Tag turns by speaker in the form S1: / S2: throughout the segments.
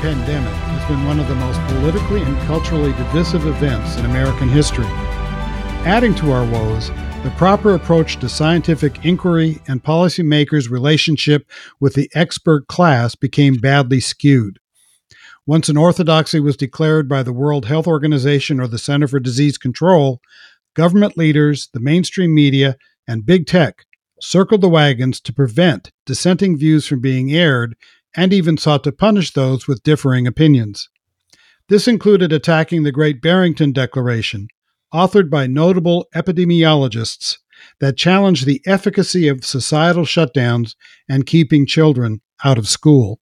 S1: Pandemic has been one of the most politically and culturally divisive events in American history. Adding to our woes, the proper approach to scientific inquiry and policymakers' relationship with the expert class became badly skewed. Once an orthodoxy was declared by the World Health Organization or the Center for Disease Control, government leaders, the mainstream media, and big tech circled the wagons to prevent dissenting views from being aired and even sought to punish those with differing opinions. This included attacking the Great Barrington Declaration, authored by notable epidemiologists, that challenged the efficacy of societal shutdowns and keeping children out of school.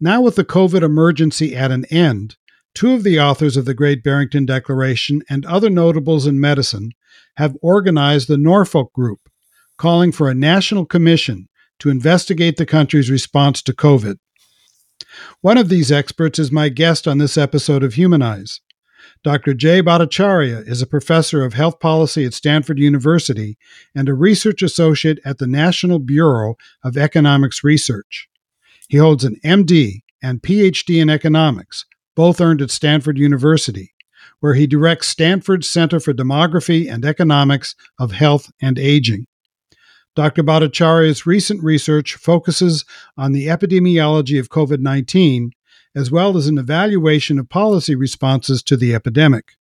S1: Now, with the COVID emergency at an end, two of the authors of the Great Barrington Declaration and other notables in medicine have organized the Norfolk Group, calling for a national commission to investigate the country's response to COVID. One of these experts is my guest on this episode of Humanize. Dr. Jay Bhattacharya is a professor of health policy at Stanford University and a research associate at the National Bureau of Economics Research. He holds an MD and PhD in economics, both earned at Stanford University, where he directs Stanford's Center for Demography and Economics of Health and Aging. Dr. Bhattacharya's recent research focuses on the epidemiology of COVID 19, as well as an evaluation of policy responses to the epidemic.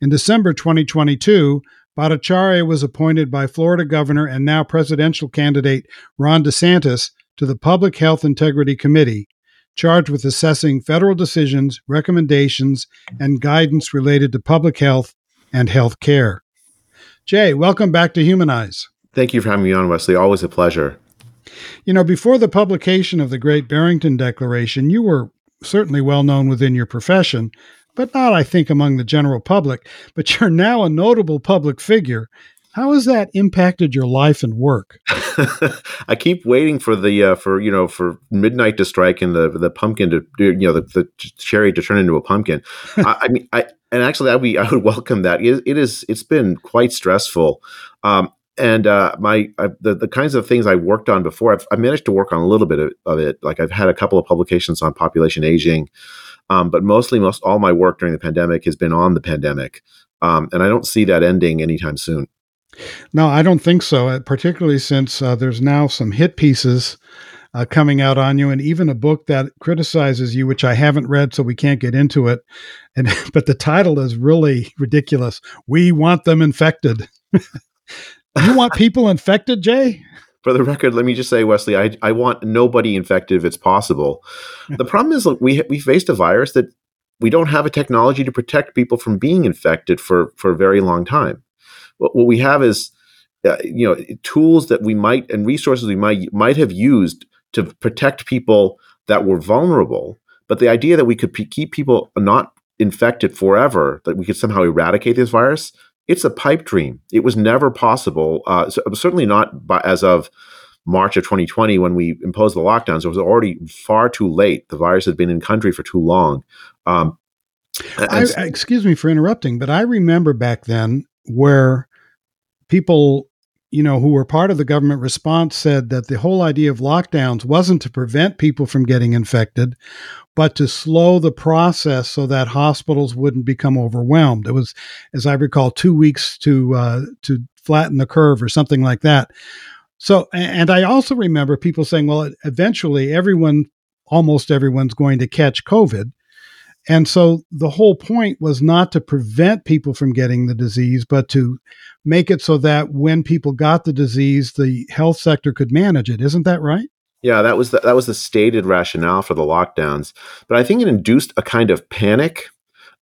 S1: In December 2022, Bhattacharya was appointed by Florida Governor and now presidential candidate Ron DeSantis to the Public Health Integrity Committee, charged with assessing federal decisions, recommendations, and guidance related to public health and health care. Jay, welcome back to Humanize.
S2: Thank you for having me on, Wesley. Always a pleasure.
S1: You know, before the publication of the Great Barrington Declaration, you were certainly well known within your profession, but not, I think, among the general public. But you're now a notable public figure. How has that impacted your life and work?
S2: I keep waiting for the uh, for you know for midnight to strike and the the pumpkin to you know the, the cherry to turn into a pumpkin. I, I, mean, I and actually I would I would welcome that. It, it is it's been quite stressful. Um, and uh, my I, the the kinds of things I worked on before, I've, I've managed to work on a little bit of, of, it. Like I've had a couple of publications on population aging, um, but mostly most all my work during the pandemic has been on the pandemic, um, and I don't see that ending anytime soon.
S1: No, I don't think so. Uh, particularly since uh, there's now some hit pieces uh, coming out on you, and even a book that criticizes you, which I haven't read, so we can't get into it. And but the title is really ridiculous. We want them infected. You want people infected, Jay?
S2: For the record, let me just say, Wesley, I, I want nobody infected if it's possible. the problem is, look, we we faced a virus that we don't have a technology to protect people from being infected for for a very long time. What, what we have is, uh, you know, tools that we might and resources we might might have used to protect people that were vulnerable. But the idea that we could p- keep people not infected forever, that we could somehow eradicate this virus, it's a pipe dream. It was never possible. Uh, so, certainly not by, as of March of 2020 when we imposed the lockdowns. It was already far too late. The virus had been in country for too long. Um,
S1: I, excuse me for interrupting, but I remember back then where people you know, who were part of the government response said that the whole idea of lockdowns wasn't to prevent people from getting infected, but to slow the process so that hospitals wouldn't become overwhelmed. It was, as I recall, two weeks to uh, to flatten the curve or something like that. So, and I also remember people saying, well, eventually everyone, almost everyone's going to catch COVID. And so the whole point was not to prevent people from getting the disease, but to make it so that when people got the disease, the health sector could manage it. Isn't that right?
S2: Yeah, that was the, that was the stated rationale for the lockdowns. But I think it induced a kind of panic.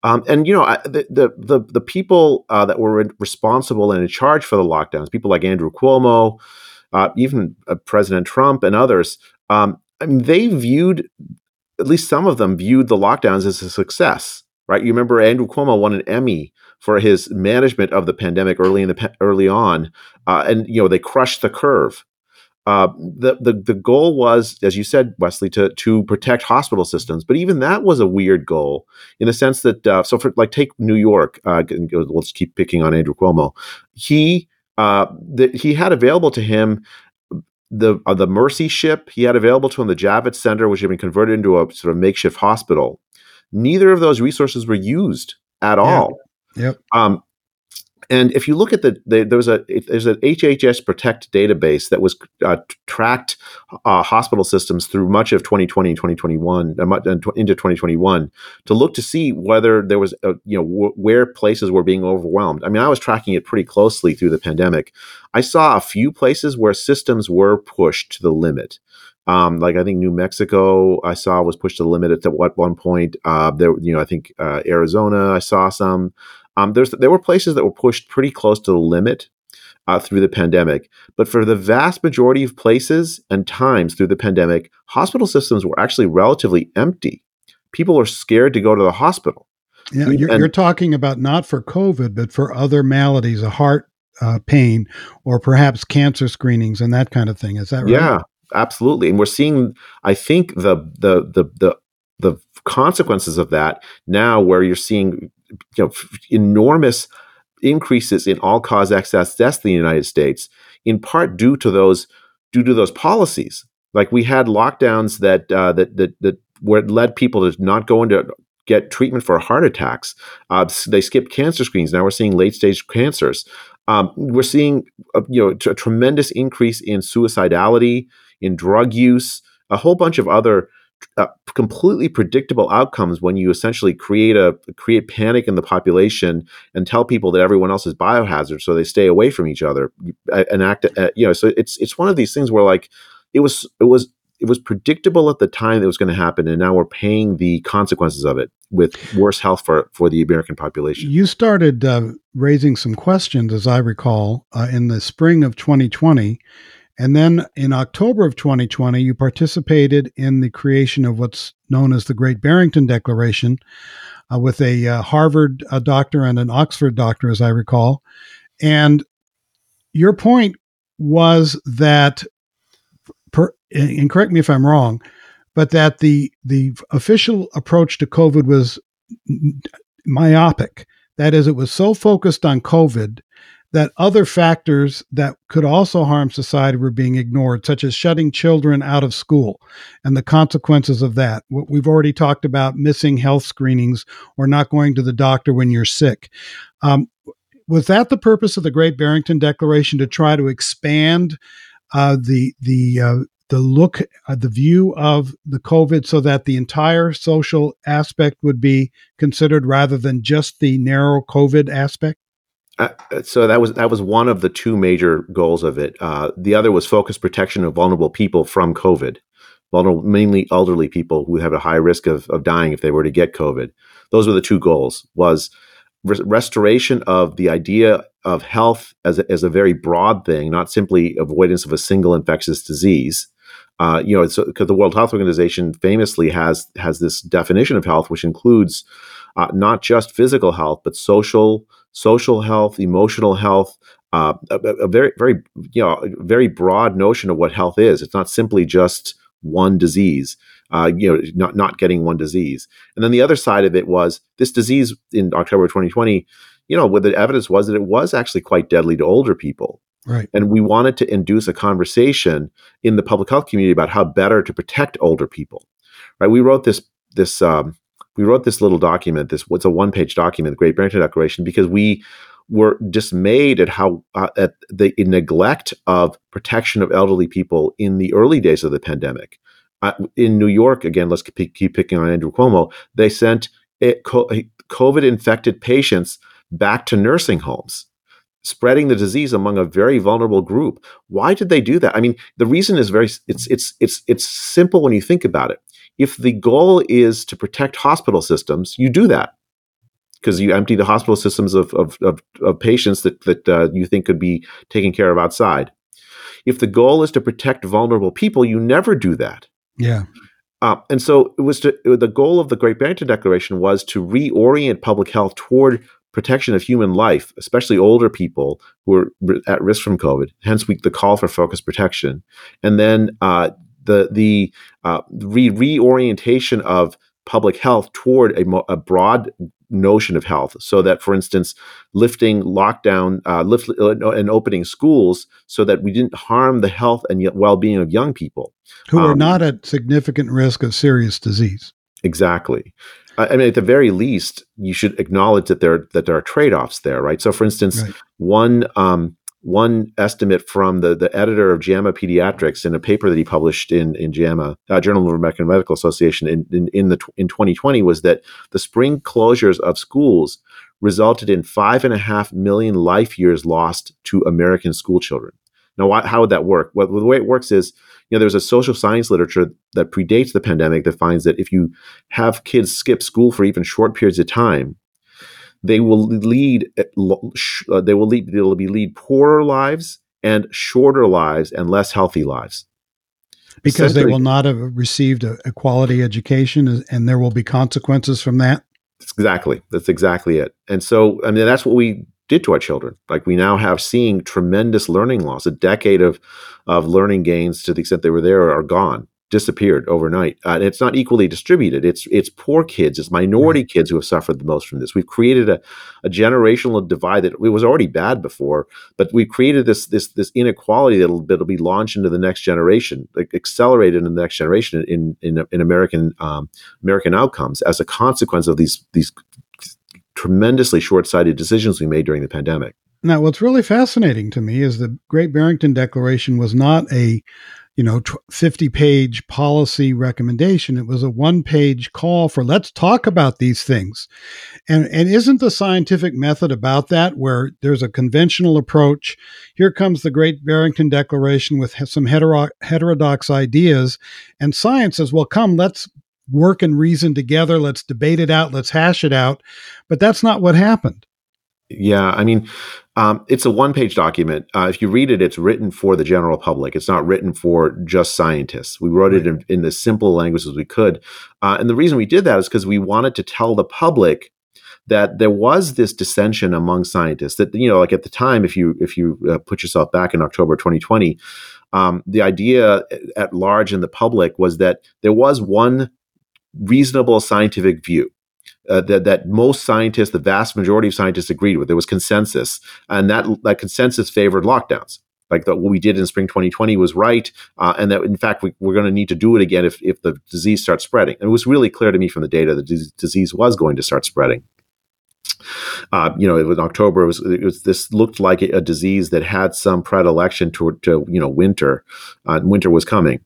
S2: Um, and you know, I, the, the the the people uh, that were responsible and in charge for the lockdowns, people like Andrew Cuomo, uh, even uh, President Trump and others, um, I mean, they viewed at least some of them viewed the lockdowns as a success. Right? You remember Andrew Cuomo won an Emmy for his management of the pandemic early in the early on, uh, and you know they crushed the curve. Uh, the, the the goal was, as you said, Wesley, to to protect hospital systems. But even that was a weird goal in the sense that, uh, so for like take New York, uh, let's keep picking on Andrew Cuomo. He uh, that he had available to him the uh, the Mercy ship. He had available to him the Javits Center, which had been converted into a sort of makeshift hospital. Neither of those resources were used at all.
S1: Yep. Um,
S2: and if you look at the, the there was a there's an HHS Protect database that was uh, tracked uh, hospital systems through much of 2020 and 2021 uh, into 2021 to look to see whether there was a, you know w- where places were being overwhelmed. I mean, I was tracking it pretty closely through the pandemic. I saw a few places where systems were pushed to the limit. Um, like I think New Mexico, I saw was pushed to the limit at what one point. Uh, there, you know, I think uh, Arizona, I saw some. Um, there's there were places that were pushed pretty close to the limit uh, through the pandemic, but for the vast majority of places and times through the pandemic, hospital systems were actually relatively empty. People are scared to go to the hospital.
S1: Yeah, you're, and, you're talking about not for COVID, but for other maladies, a heart uh, pain, or perhaps cancer screenings and that kind of thing. Is that right?
S2: Yeah, absolutely. And we're seeing, I think, the the the the the consequences of that now, where you're seeing you know enormous increases in all cause excess deaths in the United States, in part due to those due to those policies. Like we had lockdowns that uh, that that that led people to not go into get treatment for heart attacks. Uh, they skipped cancer screens. Now we're seeing late stage cancers. Um, we're seeing a, you know a tremendous increase in suicidality, in drug use, a whole bunch of other uh, completely predictable outcomes when you essentially create a create panic in the population and tell people that everyone else is biohazard so they stay away from each other and act uh, you know so it's it's one of these things where like it was it was it was predictable at the time that it was going to happen and now we're paying the consequences of it with worse health for for the american population.
S1: You started uh, raising some questions as i recall uh, in the spring of 2020 and then in October of 2020, you participated in the creation of what's known as the Great Barrington Declaration uh, with a uh, Harvard doctor and an Oxford doctor, as I recall. And your point was that, per, and correct me if I'm wrong, but that the the official approach to COVID was myopic. That is, it was so focused on COVID that other factors that could also harm society were being ignored, such as shutting children out of school and the consequences of that. What we've already talked about missing health screenings or not going to the doctor when you're sick. Um, was that the purpose of the Great Barrington Declaration to try to expand uh, the the uh, the look, uh, the view of the COVID, so that the entire social aspect would be considered rather than just the narrow COVID aspect?
S2: Uh, so that was that was one of the two major goals of it. Uh, the other was focused protection of vulnerable people from COVID, vulnerable, mainly elderly people who have a high risk of, of dying if they were to get COVID. Those were the two goals: was re- restoration of the idea of health as a, as a very broad thing, not simply avoidance of a single infectious disease. Uh, you know, because the World Health Organization famously has has this definition of health, which includes uh, not just physical health, but social social health, emotional health, uh, a, a, very, very, you know, very broad notion of what health is. It's not simply just one disease, uh, you know, not not getting one disease. And then the other side of it was this disease in October 2020. You know, what the evidence was that it was actually quite deadly to older people.
S1: Right.
S2: And we wanted to induce a conversation in the public health community about how better to protect older people. Right. We wrote this this um, we wrote this little document. This what's a one page document, the Great Barrington Declaration, because we were dismayed at how uh, at the neglect of protection of elderly people in the early days of the pandemic. Uh, in New York, again, let's keep, keep picking on Andrew Cuomo. They sent it, COVID infected patients back to nursing homes spreading the disease among a very vulnerable group. Why did they do that? I mean, the reason is very it's it's it's it's simple when you think about it. If the goal is to protect hospital systems, you do that because you empty the hospital systems of of, of, of patients that that uh, you think could be taken care of outside. If the goal is to protect vulnerable people, you never do that.
S1: Yeah.
S2: Uh, and so it was to, the goal of the Great Barrington Declaration was to reorient public health toward protection of human life, especially older people who are at risk from COVID. Hence, we, the call for focused protection, and then uh, the the uh, re- reorientation of public health toward a, mo- a, broad notion of health. So that, for instance, lifting lockdown, uh, lift, uh, and opening schools, so that we didn't harm the health and well being of young people
S1: who um, are not at significant risk of serious disease.
S2: Exactly. I mean, at the very least, you should acknowledge that there that there are trade offs there, right? So, for instance, right. one um, one estimate from the the editor of JAMA Pediatrics in a paper that he published in in JAMA uh, Journal of American Medical Association in, in in the in 2020 was that the spring closures of schools resulted in five and a half million life years lost to American school children. Now, why, how would that work? Well, the way it works is you know, there's a social science literature that predates the pandemic that finds that if you have kids skip school for even short periods of time, they will lead eh, uh, they will lead they will be lead poorer lives and shorter lives and less healthy lives
S1: because they will not have received a, a, quality education and there will be consequences from that
S2: exactly that's exactly it and so i mean that's what we did to our children. Like we now have seeing tremendous learning loss. A decade of of learning gains, to the extent they were there, are gone, disappeared overnight. Uh, and it's not equally distributed. It's it's poor kids, it's minority right. kids who have suffered the most from this. We've created a, a generational divide that it was already bad before, but we've created this this this inequality that'll that'll be launched into the next generation, like accelerated in the next generation in in, in American um, American outcomes as a consequence of these these tremendously short-sighted decisions we made during the pandemic.
S1: Now, what's really fascinating to me is the Great Barrington Declaration was not a, you know, 50-page policy recommendation. It was a one-page call for let's talk about these things. And and isn't the scientific method about that where there's a conventional approach, here comes the Great Barrington Declaration with some hetero- heterodox ideas and science says, well, come, let's work and reason together. Let's debate it out. Let's hash it out. But that's not what happened.
S2: Yeah, I mean, um, it's a one-page document. Uh, if you read it, it's written for the general public. It's not written for just scientists. We wrote right. it in, in as simple language as we could, uh, and the reason we did that is because we wanted to tell the public that there was this dissension among scientists. That you know, like at the time, if you if you uh, put yourself back in October 2020, um, the idea at large in the public was that there was one reasonable scientific view. Uh, that, that most scientists, the vast majority of scientists agreed with. There was consensus, and that that consensus favored lockdowns. Like the, what we did in spring 2020 was right, uh, and that in fact we, are going to need to do it again if if the disease starts spreading. And it was really clear to me from the data that the disease was going to start spreading. Uh, you know, it was October. It was, it was, this looked like a disease that had some predilection to, to you know winter. Uh, winter was coming,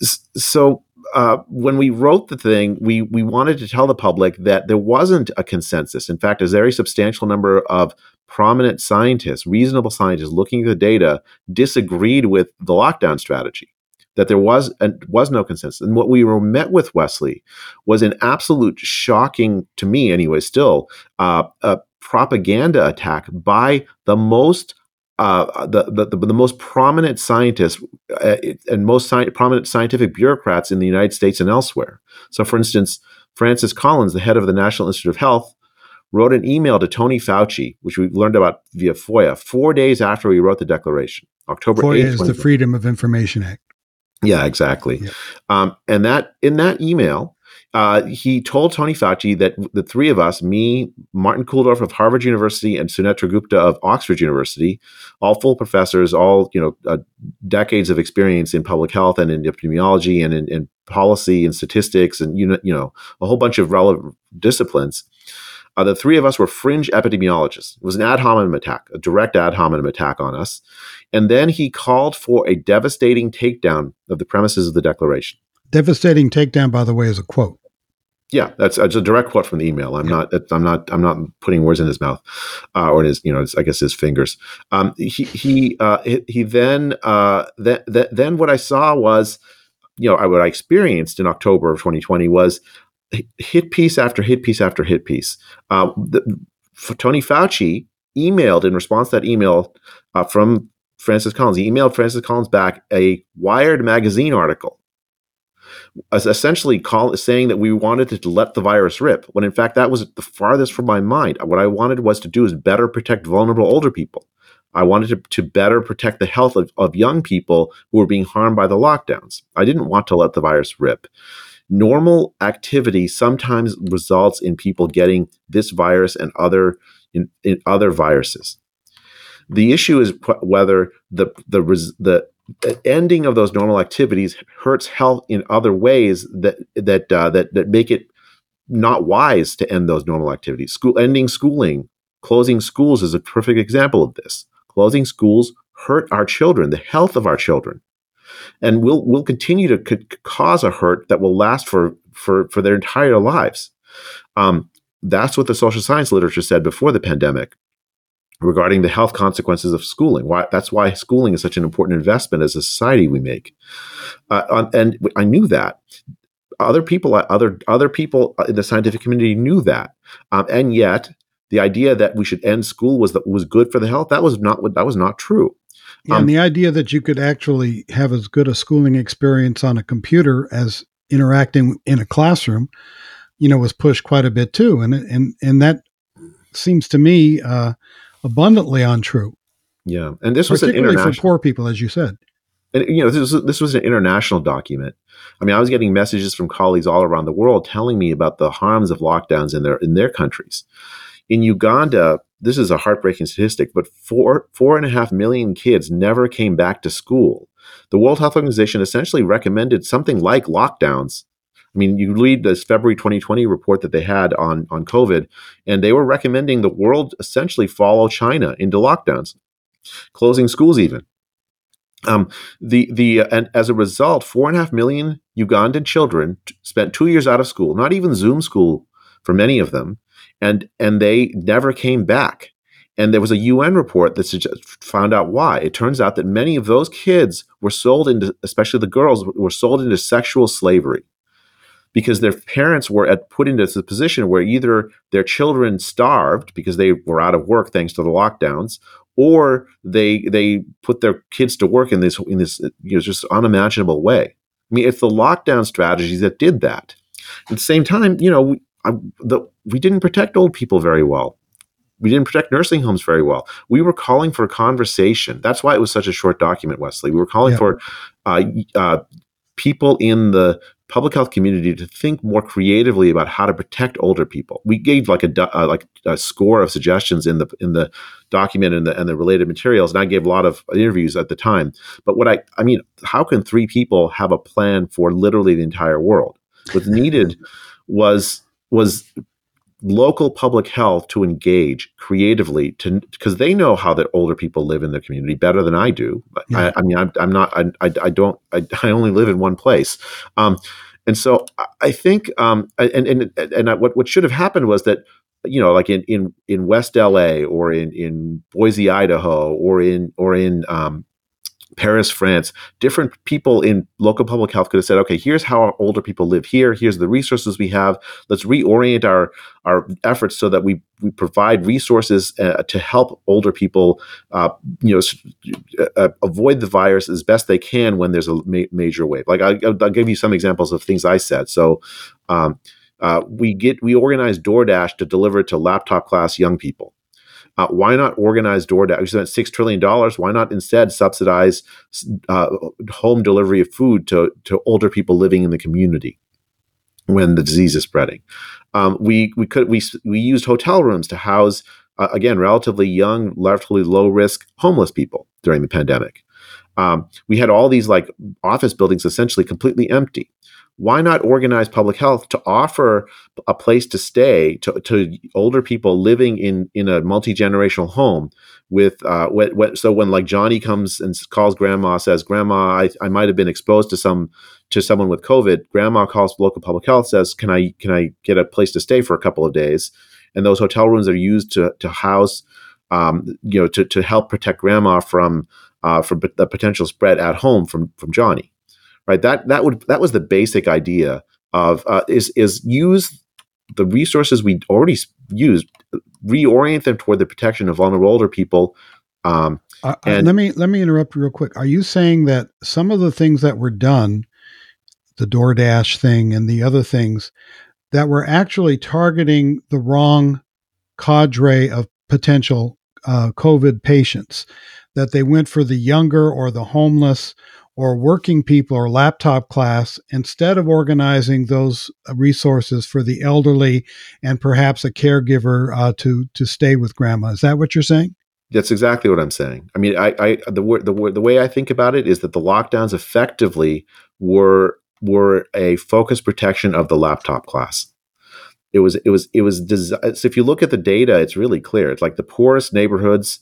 S2: so uh, when we wrote the thing, we we wanted to tell the public that there wasn't a consensus. In fact, a very substantial number of prominent scientists, reasonable scientists, looking at the data, disagreed with the lockdown strategy. That there was and was no consensus, and what we were met with, Wesley, was an absolute shocking to me, anyway. Still, uh, a propaganda attack by the most uh, the, the, the most prominent scientists uh, and most sci- prominent scientific bureaucrats in the United States and elsewhere. So, for instance, Francis Collins, the head of the National Institute of Health, wrote an email to Tony Fauci, which we learned about via FOIA, four days after we wrote the declaration. October
S1: FOIA 8th, is the Freedom of Information Act.
S2: Yeah, exactly. Yeah. Um, and that in that email, uh, he told Tony Fauci that the three of us, me, Martin Kulldorff of Harvard University, and Sunetra Gupta of Oxford University, all full professors, all you know, uh, decades of experience in public health and in epidemiology and in, in policy and statistics and you know, you know, a whole bunch of relevant disciplines. Uh, the three of us were fringe epidemiologists. It was an ad hominem attack, a direct ad hominem attack on us. And then he called for a devastating takedown of the premises of the declaration.
S1: Devastating takedown, by the way, is a quote.
S2: Yeah, that's, that's a direct quote from the email. I'm yeah. not. I'm not. I'm not putting words in his mouth, uh, or in his. You know, his, I guess his fingers. Um, he he uh, he, he then uh, th- th- then what I saw was, you know, what I experienced in October of 2020 was hit piece after hit piece after hit piece. Uh, the, Tony Fauci emailed in response to that email uh, from Francis Collins. He emailed Francis Collins back a Wired magazine article essentially call, saying that we wanted to let the virus rip, when in fact that was the farthest from my mind. What I wanted was to do is better protect vulnerable older people. I wanted to, to better protect the health of, of young people who were being harmed by the lockdowns. I didn't want to let the virus rip. Normal activity sometimes results in people getting this virus and other in, in other viruses. The issue is whether the the the the ending of those normal activities hurts health in other ways that that uh, that that make it not wise to end those normal activities. School ending schooling, closing schools is a perfect example of this. Closing schools hurt our children, the health of our children, and will will continue to c- cause a hurt that will last for for for their entire lives. Um, that's what the social science literature said before the pandemic regarding the health consequences of schooling. Why, that's why schooling is such an important investment as a society we make. Uh, and I knew that. Other people, other other people in the scientific community knew that, um, and yet the idea that we should end school was that was good for the health that was not what that was not true.
S1: Yeah, um, and the idea that you could actually have as good a schooling experience on a computer as interacting in a classroom, you know, was pushed quite a bit too, and and and that seems to me uh, abundantly untrue.
S2: Yeah, and this was an
S1: international for poor people, as you said.
S2: And you know, this was, this was an international document. I mean, I was getting messages from colleagues all around the world telling me about the harms of lockdowns in their in their countries. In Uganda, this is a heartbreaking statistic, but four four and a half million kids never came back to school. The World Health Organization essentially recommended something like lockdowns I mean, you read this February 2020 report that they had on, on COVID, and they were recommending the world essentially follow China into lockdowns, closing schools even. Um, the the and as a result, four and a half million Ugandan children spent two years out of school, not even Zoom school for many of them, and and they never came back. And there was a UN report that suggest, found out why. It turns out that many of those kids were sold into, especially the girls, were sold into sexual slavery because their parents were at, put into a position where either their children starved because they were out of work thanks to the lockdowns, or they they put their kids to work in this in this you know just unimaginable way. I mean, it's the lockdown strategies that did that. At the same time, you know, we, I, the, we didn't protect old people very well. We didn't protect nursing homes very well. We were calling for a conversation. That's why it was such a short document, Wesley. We were calling yeah. for uh, uh, people in the public health community to think more creatively about how to protect older people. We gave like a uh, like a score of suggestions in the in the document and the and the related materials, and I gave a lot of interviews at the time. But what I I mean, how can three people have a plan for literally the entire world? What's needed was was local public health to engage creatively to because they know how the older people live in their community better than I do. Yeah. I, I, mean, I'm, I'm not. I, I, I don't. I, I, only live in one place, um, and so I think. Um, and and and what what should have happened was that you know, like in in in West LA or in in Boise, Idaho, or in or in um, Paris, France, different people in local public health could have said, okay, here's how our older people live here. Here's the resources we have. Let's reorient our, our efforts so that we, we provide resources uh, to help older people, uh, you know, uh, avoid the virus as best they can when there's a ma- major wave. Like I, will give you some examples of things I said. So, um, uh, we get we organize DoorDash to deliver to laptop class young people. Uh, why not organize DoorDash? We spent six trillion dollars. Why not instead subsidize uh, home delivery of food to to older people living in the community? when the disease is spreading. Um, we we could we we used hotel rooms to house uh, again relatively young, relatively low risk homeless people during the pandemic. Um, we had all these like office buildings essentially completely empty why not organize public health to offer a place to stay to, to older people living in in a multi-generational home with uh, so when like johnny comes and calls grandma says grandma i, I might have been exposed to some to someone with covid. Grandma calls local public health says can i can i get a place to stay for a couple of days? And those hotel rooms are used to to house um, you know to, to help protect grandma from uh, from the potential spread at home from from johnny right? That that would that was the basic idea of uh, is is use the resources we already used, reorient them toward the protection of vulnerable older people.
S1: Um, uh, uh and let me let me interrupt real quick. Are you saying that some of the things that were done, the DoorDash thing and the other things, that were actually targeting the wrong cadre of potential uh, COVID patients? That they went for the younger or the homeless or working people or laptop class instead of organizing those uh, resources for the elderly and perhaps a caregiver uh, to to stay with grandma. Is that what you're saying?
S2: That's exactly what I'm saying. I mean, I, I the, the the way I think about it is that the lockdowns effectively were were a focused protection of the laptop class. It was it was it was so if you look at the data, it's really clear. It's like the poorest neighborhoods,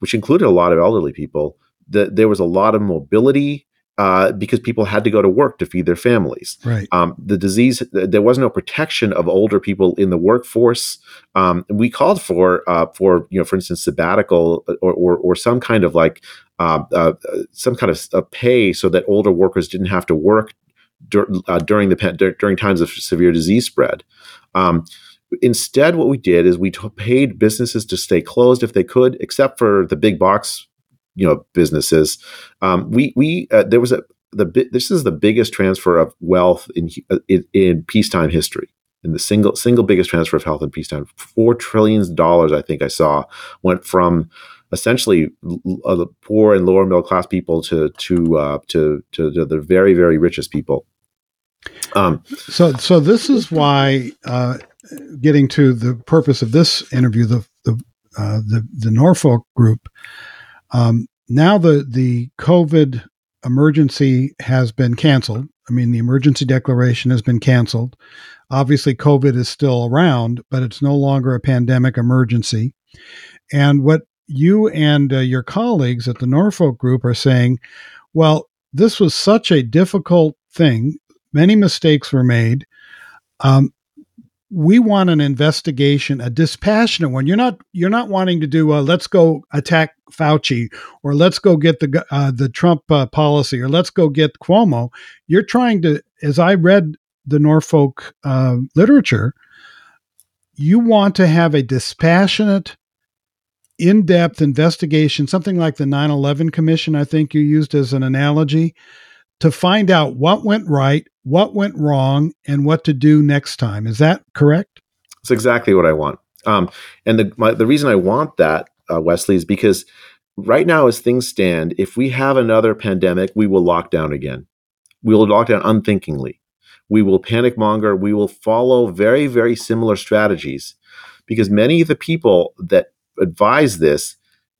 S2: which included a lot of elderly people, that there was a lot of mobility uh, because people had to go to work to feed their families.
S1: Right.
S2: Um, the disease, there was no protection of older people in the workforce. Um, we called for, uh, for you know, for instance, sabbatical or, or, or some kind of like uh, uh some kind of pay so that older workers didn't have to work dur- uh, during the during times of severe disease spread. Um, instead, what we did is we t- paid businesses to stay closed if they could, except for the big box you know businesses. Um, we we uh, there was a the this is the biggest transfer of wealth in, uh, in, in peacetime history. In the single single biggest transfer of health in peacetime, four trillions dollars I think I saw went from essentially uh, poor and lower middle class people to to, uh, to to to the very very richest people.
S1: Um, so so this is why uh, getting to the purpose of this interview, the the uh, the, the Norfolk group um, now the the COVID emergency has been canceled. I mean, the emergency declaration has been canceled. Obviously, COVID is still around, but it's no longer a pandemic emergency. And what you and uh, your colleagues at the Norfolk Group are saying, well, this was such a difficult thing. Many mistakes were made. Um, we want an investigation, a dispassionate one. You're not you're not wanting to do a let's go attack Fauci or let's go get the uh, the Trump uh, policy or let's go get Cuomo. You're trying to, as I read the Norfolk uh, literature, you want to have a dispassionate, in depth investigation, something like the 9 11 Commission, I think you used as an analogy, to find out what went right, what went wrong, and what to do next time. Is that correct?
S2: That's exactly what I want. Um, and the my, the reason I want that, uh, Wesley, is because right now, as things stand, if we have another pandemic, we will lock down again. We will lock down unthinkingly. We will panic monger. We will follow very, very similar strategies because many of the people that advise this,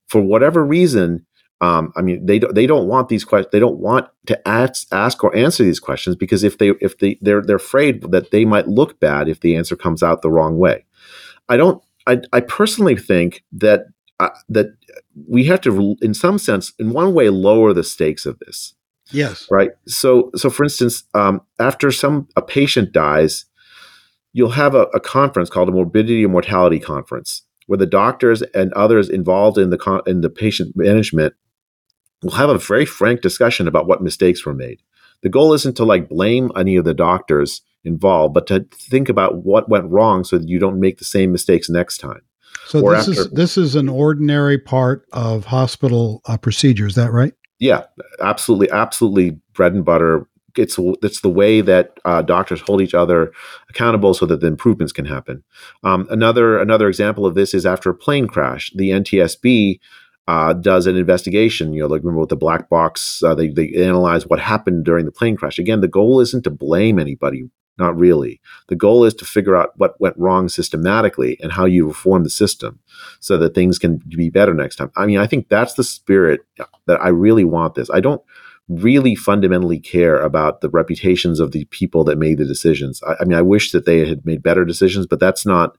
S2: for whatever reason, um, I mean, they don't they don't want these questions. They don't want to ask, ask or answer these questions because if they if they they're they're afraid that they might look bad if the answer comes out the wrong way. I don't. I, I personally think that uh, that we have to, in some sense, in one way, lower the stakes of this.
S1: Yes.
S2: Right. So so for instance, um, after some a patient dies, you'll have a, a conference called a morbidity and mortality conference where the doctors and others involved in the con- in the patient management we'll have a very frank discussion about what mistakes were made. The goal isn't to like blame any of the doctors involved, but to think about what went wrong so that you don't make the same mistakes next time.
S1: So this after, is this is an ordinary part of hospital uh, procedure. Is that right?
S2: Yeah, absolutely, absolutely. Bread and butter. It's it's the way that uh, doctors hold each other accountable so that the improvements can happen. Um, another another example of this is after a plane crash, the NTSB uh, does an investigation. You know, like remember with the black box, uh, they, they analyze what happened during the plane crash. Again, the goal isn't to blame anybody Not really. The goal is to figure out what went wrong systematically and how you reform the system so that things can be better next time. I mean, I think that's the spirit that I really want this. I don't really fundamentally care about the reputations of the people that made the decisions. I, I mean, I wish that they had made better decisions, but that's not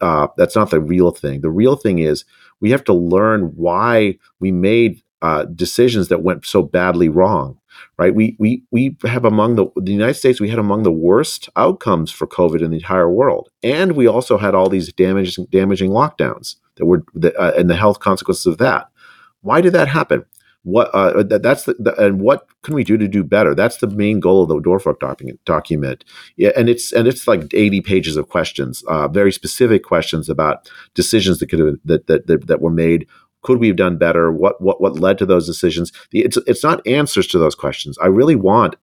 S2: uh, that's not the real thing. The real thing is we have to learn why we made uh, decisions that went so badly wrong. Right? We we we have among the the United States we had among the worst outcomes for COVID in the entire world, and we also had all these damaging damaging lockdowns that were uh, and the health consequences of that. Why did that happen? What uh, that, that's the, the, and what can we do to do better? That's the main goal of the Norfolk document document. Yeah and it's and it's like 80 pages of questions uh, very specific questions about decisions that could have that, that that, that were made. Could we have done better? What what what led to those decisions? It's it's not answers to those questions. I really want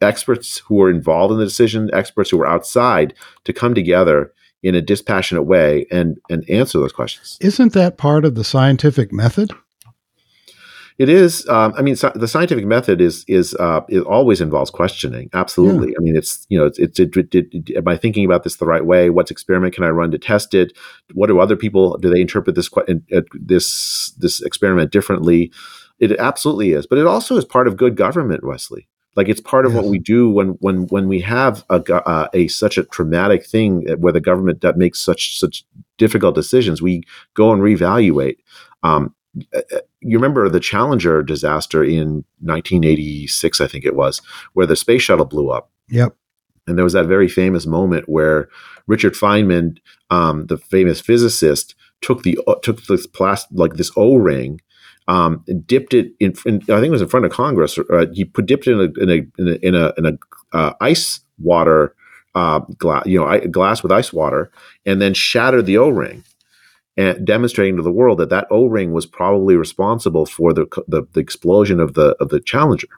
S2: experts who are involved in the decision experts who are outside to come together in a dispassionate way and and answer those questions.
S1: Isn't that part of the scientific method
S2: it is. Um, I mean, so the scientific method is is uh, it always involves questioning. Absolutely. Yeah. I mean, it's you know, it's, it's it, it, it, am I thinking about this the right way? What experiment can I run to test it? What do other people do they interpret this uh, this this experiment differently? It absolutely is, but it also is part of good government, Wesley. Like it's part of yes. what we do when when when we have a, uh, a such a traumatic thing where the government that makes such such difficult decisions. We go and reevaluate. Um, you remember the Challenger disaster in 1986, I think it was, where the space shuttle blew up.
S1: Yep.
S2: And there was that very famous moment where Richard Feynman, um, the famous physicist, took the uh, took this plastic like this O ring, um, dipped it in, in, I think it was in front of Congress. Or, uh, he put dipped it in a in a in a, in a, in a uh, ice water uh, glass, you know, glass with ice water, and then shattered the O ring and demonstrating to the world that that O-ring was probably responsible for the, the, the explosion of the of the Challenger,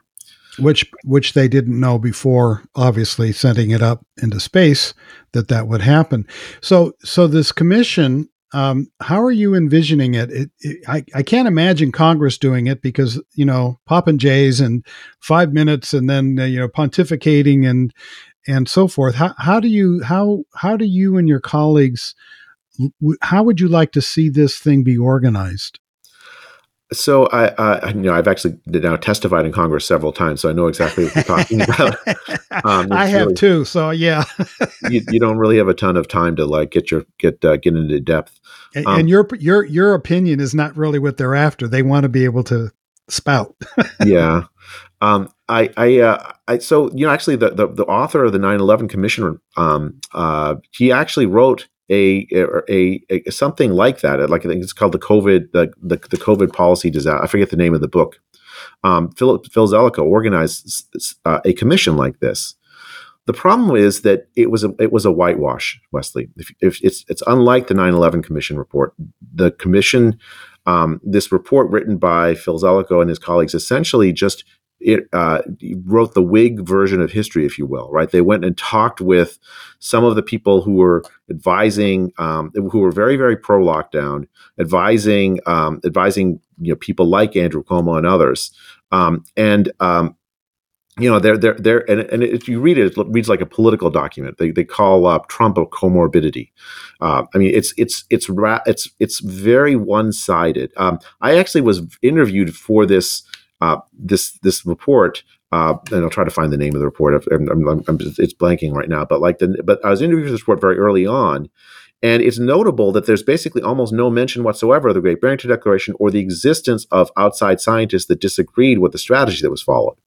S1: which which they didn't know before. Obviously, sending it up into space that that would happen. So so this commission. Um, how are you envisioning it? It, it? I, I can't imagine Congress doing it because you know popping jays and five minutes and then uh, you know pontificating and and so forth. How how do you how how do you and your colleagues how would you like to see this thing be organized?
S2: So I, I, you know, I've actually now testified in Congress several times, so I know exactly what you're talking about.
S1: Um, I have really, too. So yeah,
S2: you, you, don't really have a ton of time to like get your get uh, get into depth.
S1: And, um, and, your your your opinion is not really what they're after. They want to be able to spout.
S2: yeah. Um, I, I, uh, I, so you know, actually, the, the, the author of the 9/11 Commission, um, uh, he actually wrote a, a, a, something like that. Like I think it's called the COVID the, the, the COVID policy disaster. I forget the name of the book. Um, Phil, Phil Zelikow organized uh, a commission like this. The problem is that it was a it was a whitewash, Wesley. If, if it's it's unlike the 9/11 Commission report. The commission, um, this report written by Phil Zelikow and his colleagues, essentially just it uh, wrote the Whig version of history, if you will, right? They went and talked with some of the people who were advising, um, who were very, very pro lockdown, advising, um, advising, you know, people like Andrew Cuomo and others, um, and um, you know, they're they're they're and, and if you read it, it reads like a political document. They, they call up Trump a comorbidity. Uh, I mean, it's it's it's ra- it's it's very one sided. Um, I actually was interviewed for this uh, this this report, uh, and I'll try to find the name of the report. I'm, I'm, I'm, it's blanking right now, but like the but I was interviewed for this report very early on, and it's notable that there's basically almost no mention whatsoever of the Great Barrington Declaration or the existence of outside scientists that disagreed with the strategy that was followed.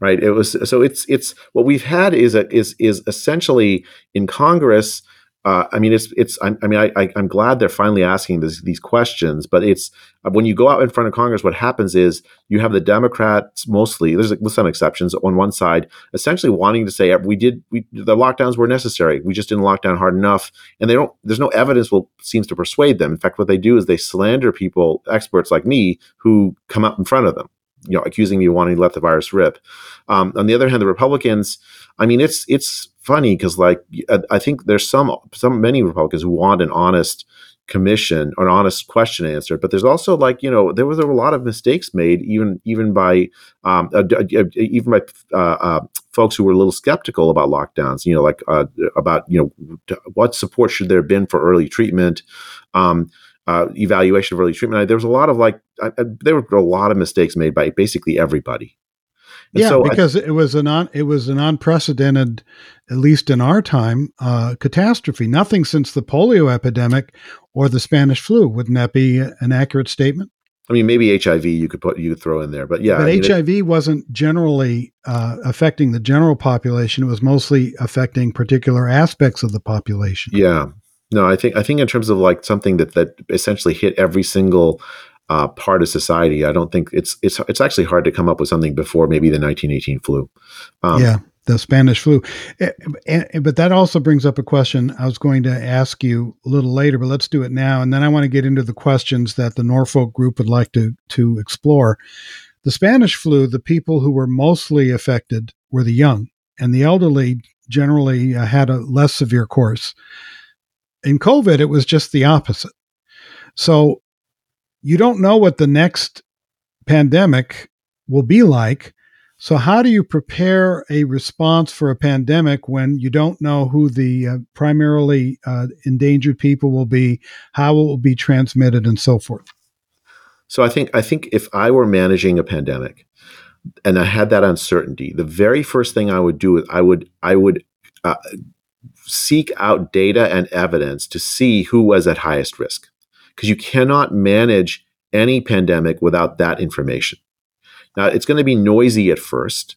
S2: Right. It was so it's it's what we've had is a, is is essentially in Congress uh, I mean, it's it's. I, I mean, I, I, am glad they're finally asking this, these questions. But it's uh, when you go out in front of Congress, what happens is you have the Democrats mostly. There's with some exceptions on one side, essentially wanting to say we did we the lockdowns were necessary. We just didn't lock down hard enough, and they don't. There's no evidence will seems to persuade them. In fact, what they do is they slander people, experts like me, who come up in front of them you know, accusing me of wanting to let the virus rip. Um, on the other hand, the Republicans, I mean, it's it's funny because like I think there's some some many Republicans who want an honest commission or an honest question answered but there's also like you know there was a lot of mistakes made even even by um, uh, even by uh, uh, folks who were a little skeptical about lockdowns you know like uh, about you know what support should there have been for early treatment um, uh, evaluation of early treatment. There was a lot of like there were a lot of mistakes made by basically everybody
S1: and yeah, so because I, it was an un, it was an unprecedented, at least in our time, uh, catastrophe. Nothing since the polio epidemic or the Spanish flu. Wouldn't that be an accurate statement?
S2: I mean, maybe HIV you could put you could throw in there, but yeah.
S1: But
S2: I mean,
S1: HIV it, wasn't generally uh, affecting the general population. It was mostly affecting particular aspects of the population.
S2: Yeah. No, I think I think in terms of like something that that essentially hit every single uh, part of society. I don't think it's it's it's actually hard to come up with something before maybe the 1918 flu.
S1: Um, yeah, the Spanish flu. But that also brings up a question I was going to ask you a little later, but let's do it now. And then I want to get into the questions that the Norfolk group would like to to explore. The Spanish flu, the people who were mostly affected were the young, and the elderly generally uh, had a less severe course. In COVID, it was just the opposite. So you don't know what the next pandemic will be like. So, how do you prepare a response for a pandemic when you don't know who the uh, primarily uh, endangered people will be, how it will be transmitted, and so forth?
S2: So, I think I think if I were managing a pandemic and I had that uncertainty, the very first thing I would do is I would I would uh, seek out data and evidence to see who was at highest risk because you cannot manage any pandemic without that information. Now, it's going to be noisy at first,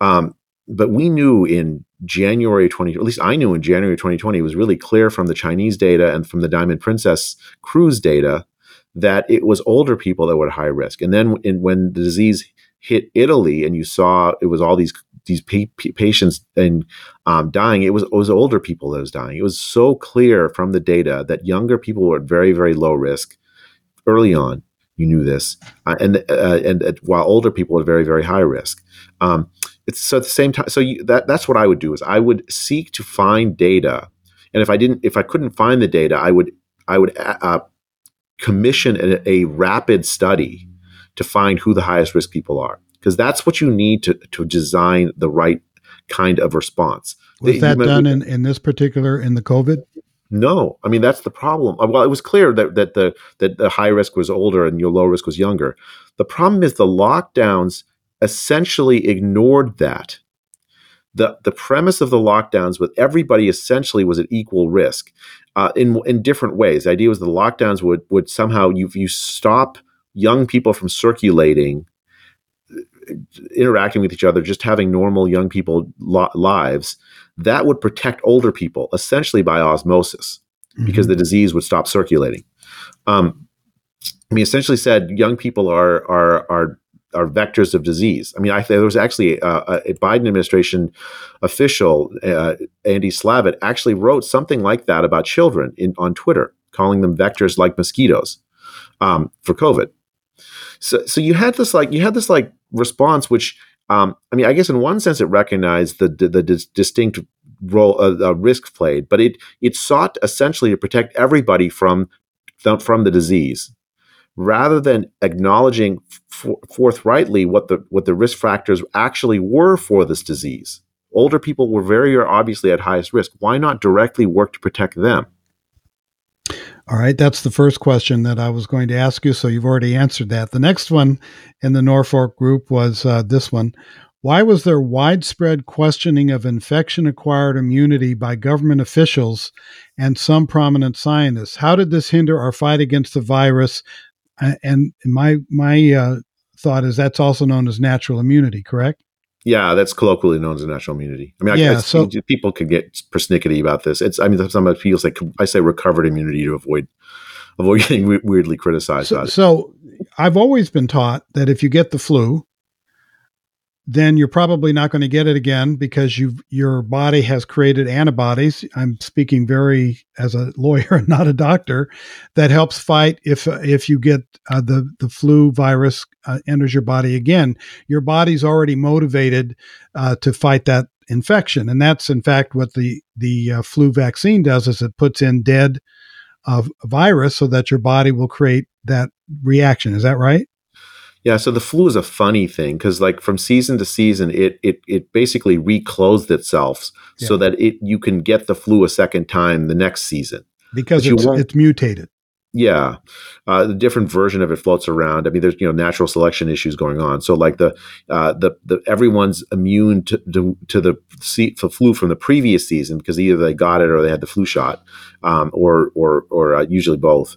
S2: um, but we knew in January 20, at least I knew in January 2020, it was really clear from the Chinese data and from the Diamond Princess cruise data that it was older people that were at high risk. And then in, when the disease hit Italy and you saw it was all these these pa- patients and um, dying, it was it was older people that was dying. It was so clear from the data that younger people were at very very low risk early on. You knew this, uh, and uh, and uh, while older people are very very high risk. Um, it's so at the same time. So you, that that's what I would do is I would seek to find data, and if I didn't, if I couldn't find the data, I would I would uh, uh commission a, a rapid study to find who the highest risk people are because that's what you need to to design the right kind of response.
S1: Was that done in, in this particular in the COVID?
S2: No, I mean that's the problem. Uh, well, it was clear that that the that the high risk was older and your low risk was younger. The problem is the lockdowns essentially ignored that. The, the premise of the lockdowns with everybody essentially was at equal risk uh, in in different ways. The idea was the lockdowns would would somehow you you stop young people from circulating interacting with each other, just having normal young people lo- lives, that would protect older people essentially by osmosis mm-hmm. because the disease would stop circulating. Um, I mean, essentially said young people are are are are vectors of disease. I mean, I, there was actually a, a Biden administration official, uh, Andy Slavitt, actually wrote something like that about children in, on Twitter, calling them vectors like mosquitoes um, for COVID. So, so you had this like you had this like response, which um, I mean, I guess in one sense it recognized the the, the dis- distinct role uh, uh, risk played, but it it sought essentially to protect everybody from from the disease, rather than acknowledging forthrightly what the what the risk factors actually were for this disease. Older people were very obviously at highest risk. Why not directly work to protect them?
S1: All right, that's the first question that I was going to ask you. So you've already answered that. The next one in the Norfolk group was uh, this one. Why was there widespread questioning of infection acquired immunity by government officials and some prominent scientists? How did this hinder our fight against the virus? And my my uh, thought is that's also known as natural immunity, correct?
S2: Yeah, that's colloquially known as a natural immunity. I mean, yeah, I, so, people could get persnickety about this. It's, I mean, some people say, I say recovered immunity to avoid avoid getting weirdly criticized.
S1: So, so, I've always been taught that if you get the flu, then you're probably not going to get it again because you your body has created antibodies. I'm speaking very as a lawyer, and not a doctor, that helps fight if if you get uh, the the flu virus uh, enters your body again. Your body's already motivated uh, to fight that infection, and that's in fact what the the uh, flu vaccine does. Is it puts in dead a virus so that your body will create that reaction. Is that right?
S2: Yeah, so the flu is a funny thing because, like, from season to season, it it it basically reclosed itself yeah. so that it you can get the flu a second time the next season
S1: because it's, it's mutated.
S2: Yeah, uh, the different version of it floats around. I mean, there's you know natural selection issues going on. So like the uh, the the everyone's immune to to, to the, the flu from the previous season because either they got it or they had the flu shot, um, or or or uh, usually both,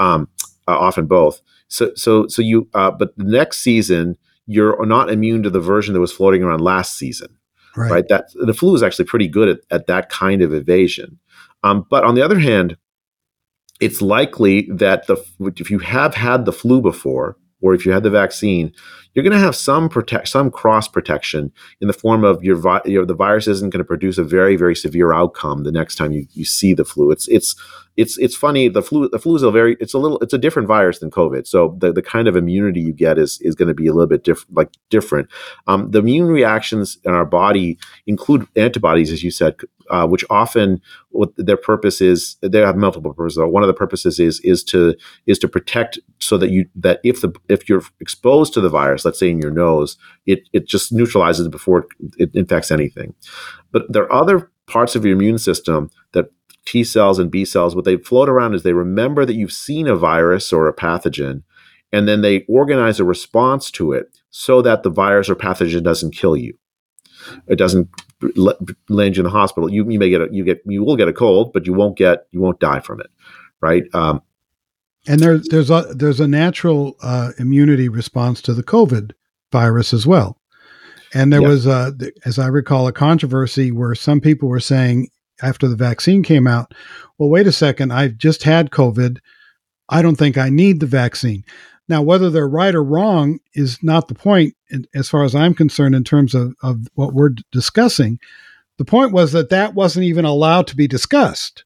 S2: um, uh, often both. So so so you uh, but the next season you're not immune to the version that was floating around last season, right? right? That the flu is actually pretty good at, at that kind of evasion. Um, but on the other hand, it's likely that the if you have had the flu before or if you had the vaccine, you're going to have some protect some cross protection in the form of your, vi- your the virus isn't going to produce a very very severe outcome the next time you, you see the flu. It's it's it's it's funny. The flu the flu is a very it's a little it's a different virus than COVID. So the, the kind of immunity you get is is going to be a little bit different like different. Um, the immune reactions in our body include antibodies, as you said, uh, which often what their purpose is they have multiple purposes. One of the purposes is is to is to protect so that you that if the if you're exposed to the virus, let's say in your nose, it it just neutralizes it before it infects anything. But there are other parts of your immune system that T cells and B cells, what they float around is they remember that you've seen a virus or a pathogen, and then they organize a response to it so that the virus or pathogen doesn't kill you. It doesn't land you in the hospital. You, you may get a, you get you will get a cold, but you won't get you won't die from it, right? Um,
S1: and there, there's a there's a natural uh, immunity response to the COVID virus as well. And there yep. was, a, as I recall, a controversy where some people were saying after the vaccine came out, well, wait a second, I've just had COVID. I don't think I need the vaccine. Now, whether they're right or wrong is not the point, as far as I'm concerned, in terms of, of what we're discussing. The point was that that wasn't even allowed to be discussed.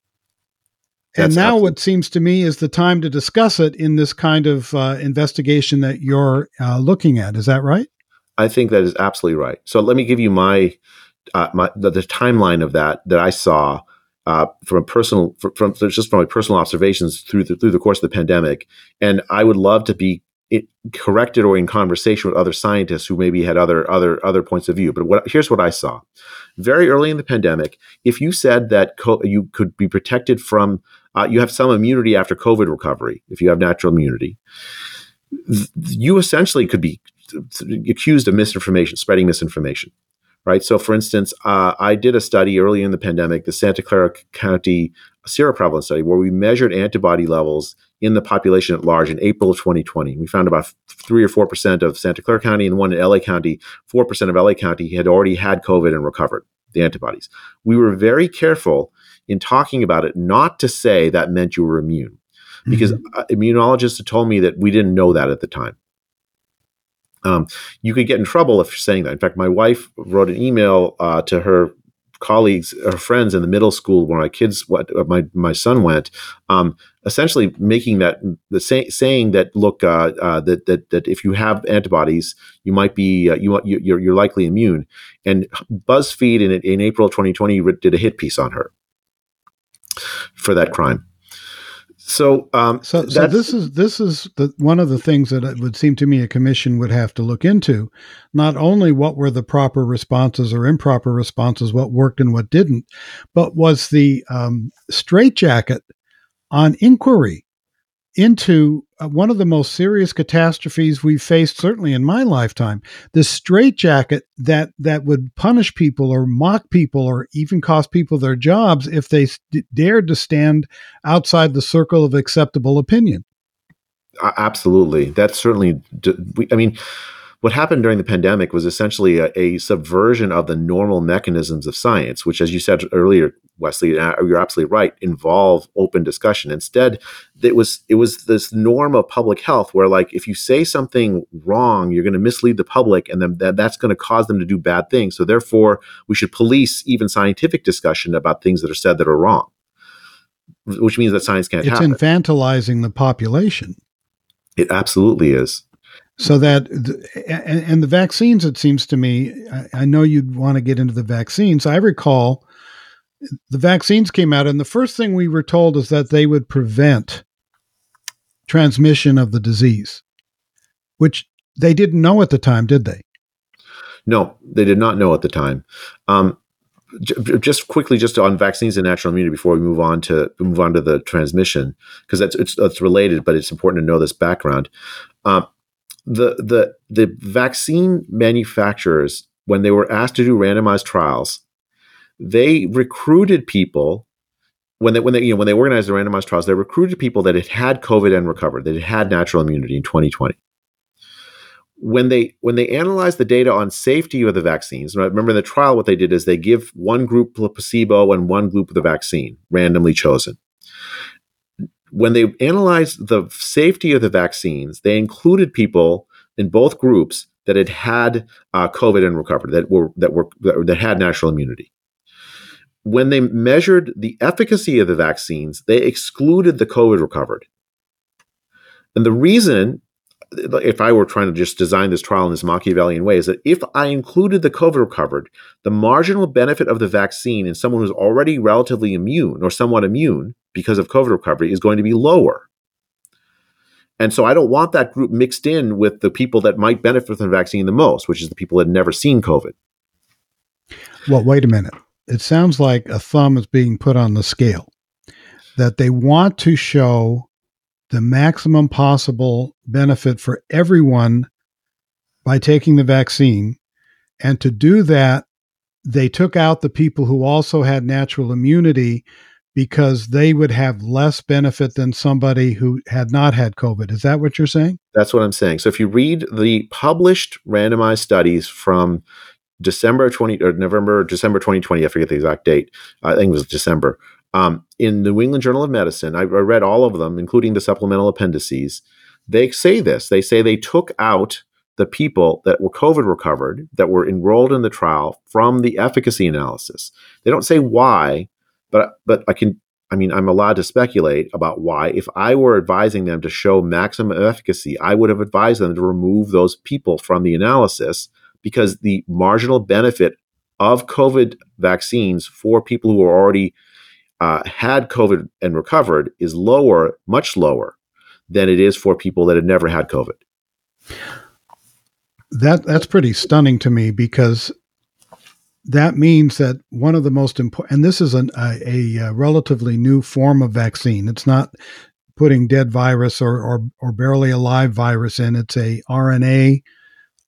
S1: That's and now, absolutely. what seems to me is the time to discuss it in this kind of uh, investigation that you're uh, looking at. Is that right?
S2: I think that is absolutely right. So let me give you my uh, my, the, the, timeline of that that I saw uh, from a personal from, from, just from my personal observations through the, through the course of the pandemic, and I would love to be it, corrected or in conversation with other scientists who maybe had other other other points of view. But what, here's what I saw: very early in the pandemic, if you said that co- you could be protected from, uh, you have some immunity after COVID recovery, if you have natural immunity, th- you essentially could be accused of misinformation, spreading misinformation right? So, for instance, uh, I did a study early in the pandemic, the Santa Clara County seroprevalence study, where we measured antibody levels in the population at large in April of 2020. We found about three or four percent of Santa Clara County and one in LA County, four percent of LA County had already had COVID and recovered the antibodies. We were very careful in talking about it, not to say that meant you were immune, because mm-hmm. immunologists had told me that we didn't know that at the time. Um, you could get in trouble if you're saying that. In fact, my wife wrote an email uh, to her colleagues, her friends in the middle school where my kids, what uh, my my son went, um, essentially making that the say, saying that look uh, uh, that that that if you have antibodies, you might be uh, you you're, you're likely immune. And BuzzFeed in in April 2020 did a hit piece on her for that crime. So, um,
S1: so, so this is this is the, one of the things that it would seem to me a commission would have to look into. Not only what were the proper responses or improper responses, what worked and what didn't, but was the um, straitjacket on inquiry into Uh, one of the most serious catastrophes we've faced, certainly in my lifetime. This straitjacket that that would punish people or mock people or even cost people their jobs if they st- dared to stand outside the circle of acceptable opinion.
S2: Absolutely, that's certainly. I mean what happened during the pandemic was essentially a, a, subversion of the normal mechanisms of science, which, as you said earlier, Wesley, uh, you're absolutely right, involve open discussion. Instead, it was it was this norm of public health where, like, if you say something wrong, you're going to mislead the public, and then that, that's going to cause them to do bad things. So, therefore, we should police even scientific discussion about things that are said that are wrong, which means that science can't.
S1: It's
S2: happen.
S1: infantilizing the population.
S2: It absolutely is
S1: so that and, the vaccines it seems to me I, I know you'd want to get into the vaccines i recall the vaccines came out, and the first thing we were told is that they would prevent transmission of the disease, which they didn't know at the time, did they?
S2: No, they did not know at the time. Um, just quickly, just on vaccines and natural immunity, before we move on to move on to the transmission, because that's it's, it's related, but it's important to know this background. Um, the the the vaccine manufacturers, when they were asked to do randomized trials, they recruited people when they when they you know when they organized the randomized trials, they recruited people that had had COVID and recovered, that had had natural immunity in 2020. When they when they analyzed the data on safety of the vaccines, remember in the trial what they did is they give one group placebo and one group the vaccine, randomly chosen. When they analyzed the safety of the vaccines, they included people in both groups that had had uh, COVID and recovered, that were that were that had natural immunity when they measured the efficacy of the vaccines, they excluded the COVID recovered. And the reason, if I were trying to just design this trial in this Machiavellian way, is that if I included the COVID recovered, the marginal benefit of the vaccine in someone who's already relatively immune or somewhat immune because of COVID recovery is going to be lower. And so I don't want that group mixed in with the people that might benefit from the vaccine the most, which is the people that had never seen COVID.
S1: Well, wait a minute it sounds like a thumb is being put on the scale that they want to show the maximum possible benefit for everyone by taking the vaccine. And to do that, they took out the people who also had natural immunity because they would have less benefit than somebody who had not had COVID. Is that what you're saying?
S2: That's what I'm saying. So if you read the published randomized studies from December 20 or November, December 2020, I forget the exact date. I think it was December. Um, in the New England Journal of Medicine, I, I read all of them, including the supplemental appendices. They say this. They say they took out the people that were COVID recovered, that were enrolled in the trial from the efficacy analysis. They don't say why, but but I can. I mean, I'm allowed to speculate about why. If I were advising them to show maximum efficacy, I would have advised them to remove those people from the analysis because the marginal benefit of COVID vaccines for people who are already uh, had COVID and recovered is lower, much lower than it is for people that had never had COVID.
S1: That that's pretty stunning to me because that means that one of the most important, and this is an, a, a, relatively new form of vaccine. It's not putting dead virus or, or, or barely alive virus in. It's a RNA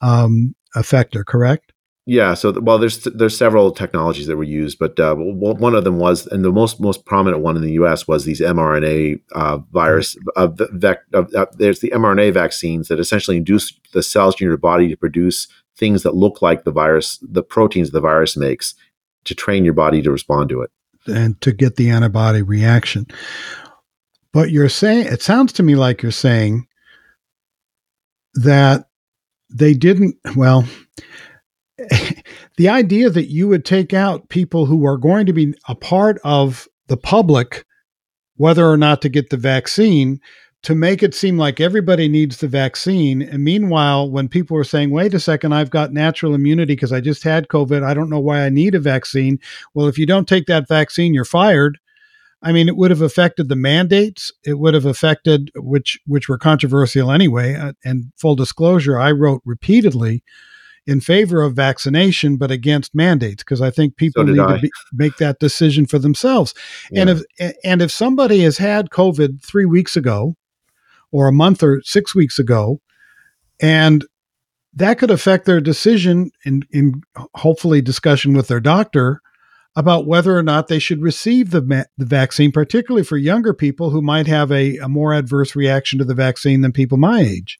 S1: um, effector, correct?
S2: Yeah. So, well, there's there's several technologies that were used, but uh, one of them was, and the most most prominent one in the U.S. was these mRNA uh, virus. Uh, vec- uh, there's the mRNA vaccines that essentially induce the cells in your body to produce things that look like the virus, the proteins the virus makes, to train your body to respond to it
S1: and to get the antibody reaction. But you're saying it sounds to me like you're saying that they didn't, well, the idea that you would take out people who are going to be a part of the public, whether or not to get the vaccine, to make it seem like everybody needs the vaccine. And meanwhile, when people are saying, wait a second, I've got natural immunity because I just had COVID, I don't know why I need a vaccine. Well, if you don't take that vaccine, you're fired. I mean, it would have affected the mandates. It would have affected which which were controversial anyway. Uh, and full disclosure, I wrote repeatedly in favor of vaccination, but against mandates because I think people so need I. to be, make that decision for themselves. Yeah. And if and if somebody has had COVID three weeks ago, or a month or six weeks ago, and that could affect their decision in in hopefully discussion with their doctor about whether or not they should receive the, the vaccine, particularly for younger people who might have a, a more adverse reaction to the vaccine than people my age.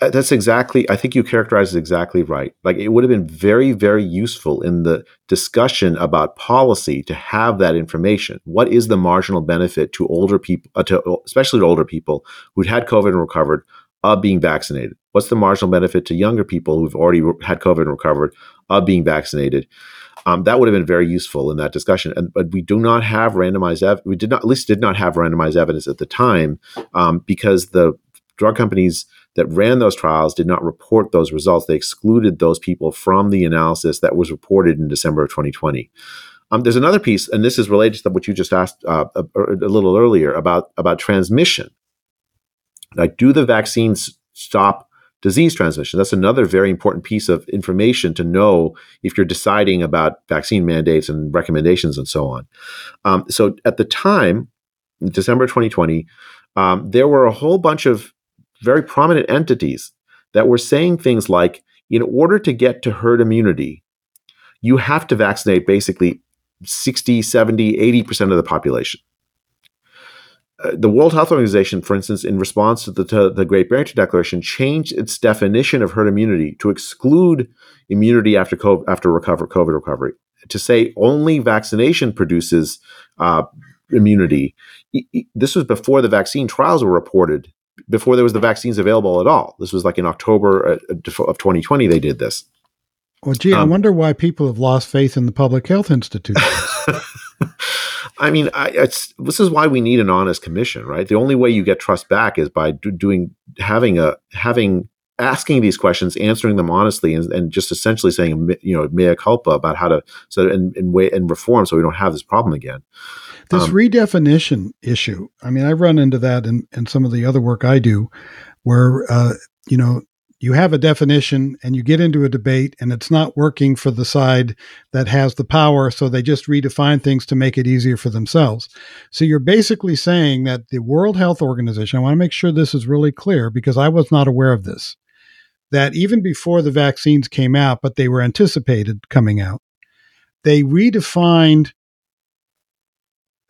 S2: That's exactly, I think you characterized it exactly right. Like it would have been very, very useful in the discussion about policy to have that information. What is the marginal benefit to older people, uh, to, especially to older people who'd had COVID and recovered, of being vaccinated? What's the marginal benefit to younger people who've already had COVID and recovered of being vaccinated? Um, that would have been very useful in that discussion. And, but we do not have randomized. Ev- we did not, at least, did not have randomized evidence at the time um, because the drug companies that ran those trials did not report those results. They excluded those people from the analysis that was reported in December of 2020. Um, there's another piece, and this is related to what you just asked uh, a, a, little earlier about about transmission. Like, do the vaccines stop disease transmission? That's another very important piece of information to know if you're deciding about vaccine mandates and recommendations and so on. Um, so, at the time, December 2020, um, there were a whole bunch of very prominent entities that were saying things like, in order to get to herd immunity, you have to vaccinate basically 60, 70, 80% of the population. Uh, the World Health Organization, for instance, in response to the, to the Great Barrington Declaration, changed its definition of herd immunity to exclude immunity after COVID, after recover, COVID recovery, to say only vaccination produces uh, immunity. This was before the vaccine trials were reported, before there was the vaccines available at all. This was like in October uh, of 2020 they did this.
S1: Well, gee, um, I wonder why people have lost faith in the public health institutions.
S2: I mean, I, this is why we need an honest commission, right? The only way you get trust back is by do, doing having a having asking these questions, answering them honestly, and, and just essentially saying, you know, mea culpa about how to so and and, way, and reform so we don't have this problem again.
S1: This um, redefinition issue. I mean, I run into that in, in some of the other work I do, where uh, you know you have a definition and you get into a debate and it's not working for the side that has the power so they just redefine things to make it easier for themselves so you're basically saying that the world health organization i want to make sure this is really clear because i was not aware of this that even before the vaccines came out but they were anticipated coming out they redefined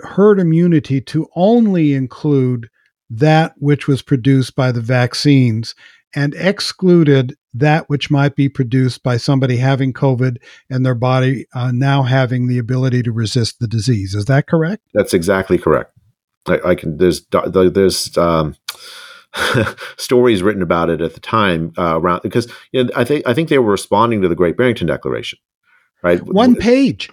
S1: herd immunity to only include that which was produced by the vaccines and excluded that which might be produced by somebody having COVID and their body uh, now having the ability to resist the disease. Is that correct?
S2: That's exactly correct. I, I can. There's there's um, stories written about it at the time uh, around because you know, I think I think they were responding to the Great Barrington Declaration, right?
S1: One page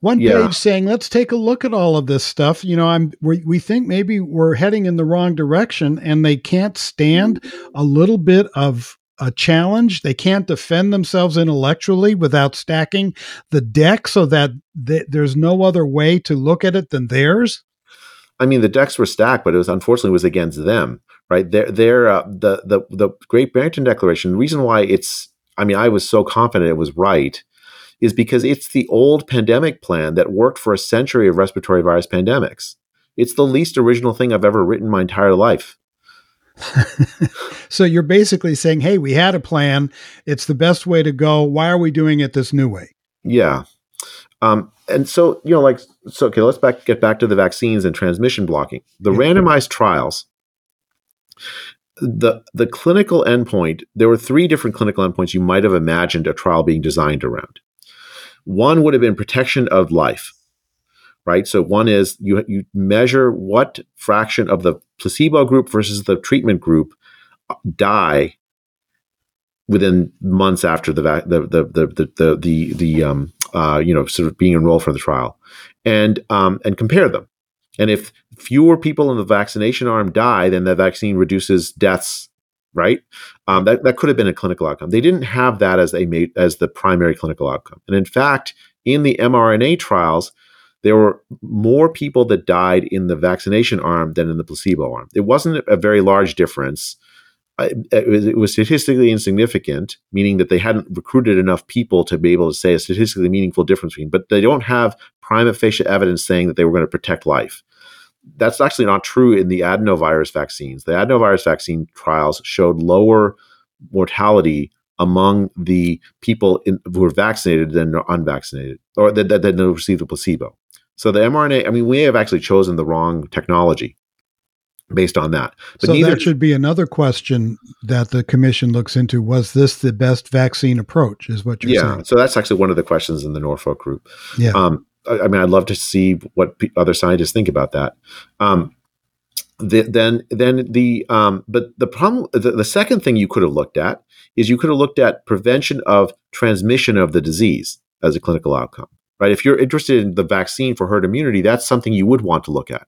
S1: one yeah. page saying let's take a look at all of this stuff. You know i'm we, we think maybe we're heading in the wrong direction and they can't stand a little bit of a challenge. They can't defend themselves intellectually without stacking the deck so that th- there's no other way to look at it than theirs.
S2: I mean the decks were stacked but it was unfortunately it was against them right? They're, they're uh, the, the the great barrington declaration the reason why it's i mean i was so confident it was right is because it's the old pandemic plan that worked for a century of respiratory virus pandemics. It's the least original thing I've ever written my entire life.
S1: so you're basically saying, "Hey, we had a plan. It's the best way to go. Why are we doing it this new way?"
S2: Yeah. Um, and so, you know, like, so okay, let's back get back to the vaccines and transmission blocking. The yeah. randomized trials, the the clinical endpoint. There were three different clinical endpoints you might have imagined a trial being designed around. One would have been protection of life, right? So one is you you measure what fraction of the placebo group versus the treatment group uh, die within months after the the the the the the, the, the um uh you know sort of being enrolled for the trial, and um and compare them. And if fewer people in the vaccination arm die, then the vaccine reduces deaths right? Um, that that could have been a clinical outcome. They didn't have that as a as the primary clinical outcome. And in fact, in the mRNA trials, there were more people that died in the vaccination arm than in the placebo arm. It wasn't a very large difference. It was statistically insignificant, meaning that they hadn't recruited enough people to be able to say a statistically meaningful difference between. But they don't have prima facie evidence saying that they were going to protect life that's actually not true in the adenovirus vaccines. The adenovirus vaccine trials showed lower mortality among the people in, who were vaccinated than unvaccinated, or that, that, that received a placebo. So the mRNA, I mean, we have actually chosen the wrong technology based on that.
S1: But so neither, that should be another question that the commission looks into. Was this the best vaccine approach? Is what you're
S2: yeah,
S1: saying?
S2: Yeah. So that's actually one of the questions in the Norfolk group.
S1: Yeah. Um,
S2: I mean, I'd love to see what p- other scientists think about that. Um, the, then, then the um, but the problem, the, the second thing you could have looked at is you could have looked at prevention of transmission of the disease as a clinical outcome, right? If you're interested in the vaccine for herd immunity, that's something you would want to look at.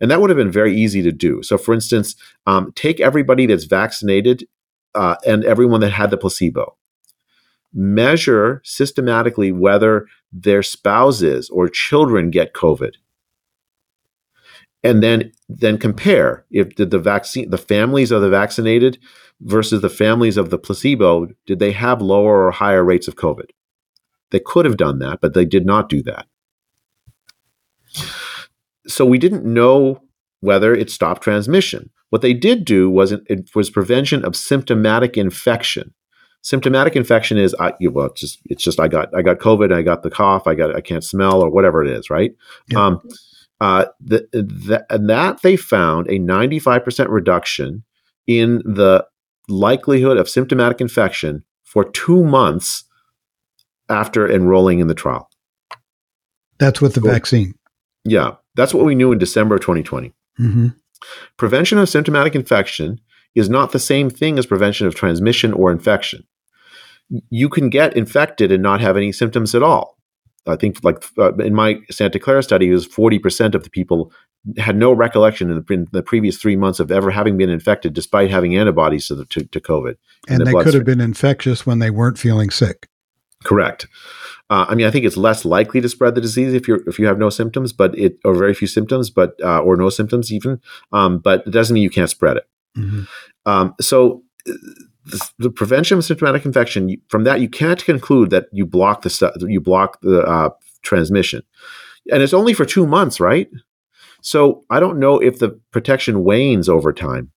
S2: And that would have been very easy to do. So, for instance, um, take everybody that's vaccinated uh, and everyone that had the placebo. Measure systematically whether their spouses or children get COVID. And then then compare if did the vaccine the families of the vaccinated versus the families of the placebo, did they have lower or higher rates of COVID? They could have done that, but they did not do that. So we didn't know whether it stopped transmission. What they did do was it was prevention of symptomatic infection. Symptomatic infection is I well it's just it's just I got I got COVID, I got the cough, I got I can't smell or whatever it is, right? Yeah. Um, uh, the, the, and that they found a 95% reduction in the likelihood of symptomatic infection for two months after enrolling in the trial.
S1: That's with the so, vaccine.
S2: Yeah, that's what we knew in December of 2020. Mm-hmm. Prevention of symptomatic infection is not the same thing as prevention of transmission or infection. You can get infected and not have any symptoms at all. I think, like uh, in my Santa Clara study, it was 40% of the people had no recollection in the, in the, previous three months of ever having been infected, despite having antibodies to, the, to, to COVID.
S1: And they could have been infectious when they weren't feeling sick.
S2: Correct. Uh, I mean, I think it's less likely to spread the disease if you if you have no symptoms, but it or very few symptoms, but uh, or no symptoms even. Um, but it doesn't mean you can't spread it. Mm-hmm. Um, so the, the, prevention of symptomatic infection from that you can't conclude that you block the you block the uh, transmission, and it's only for two months, right? So I don't know if the protection wanes over time.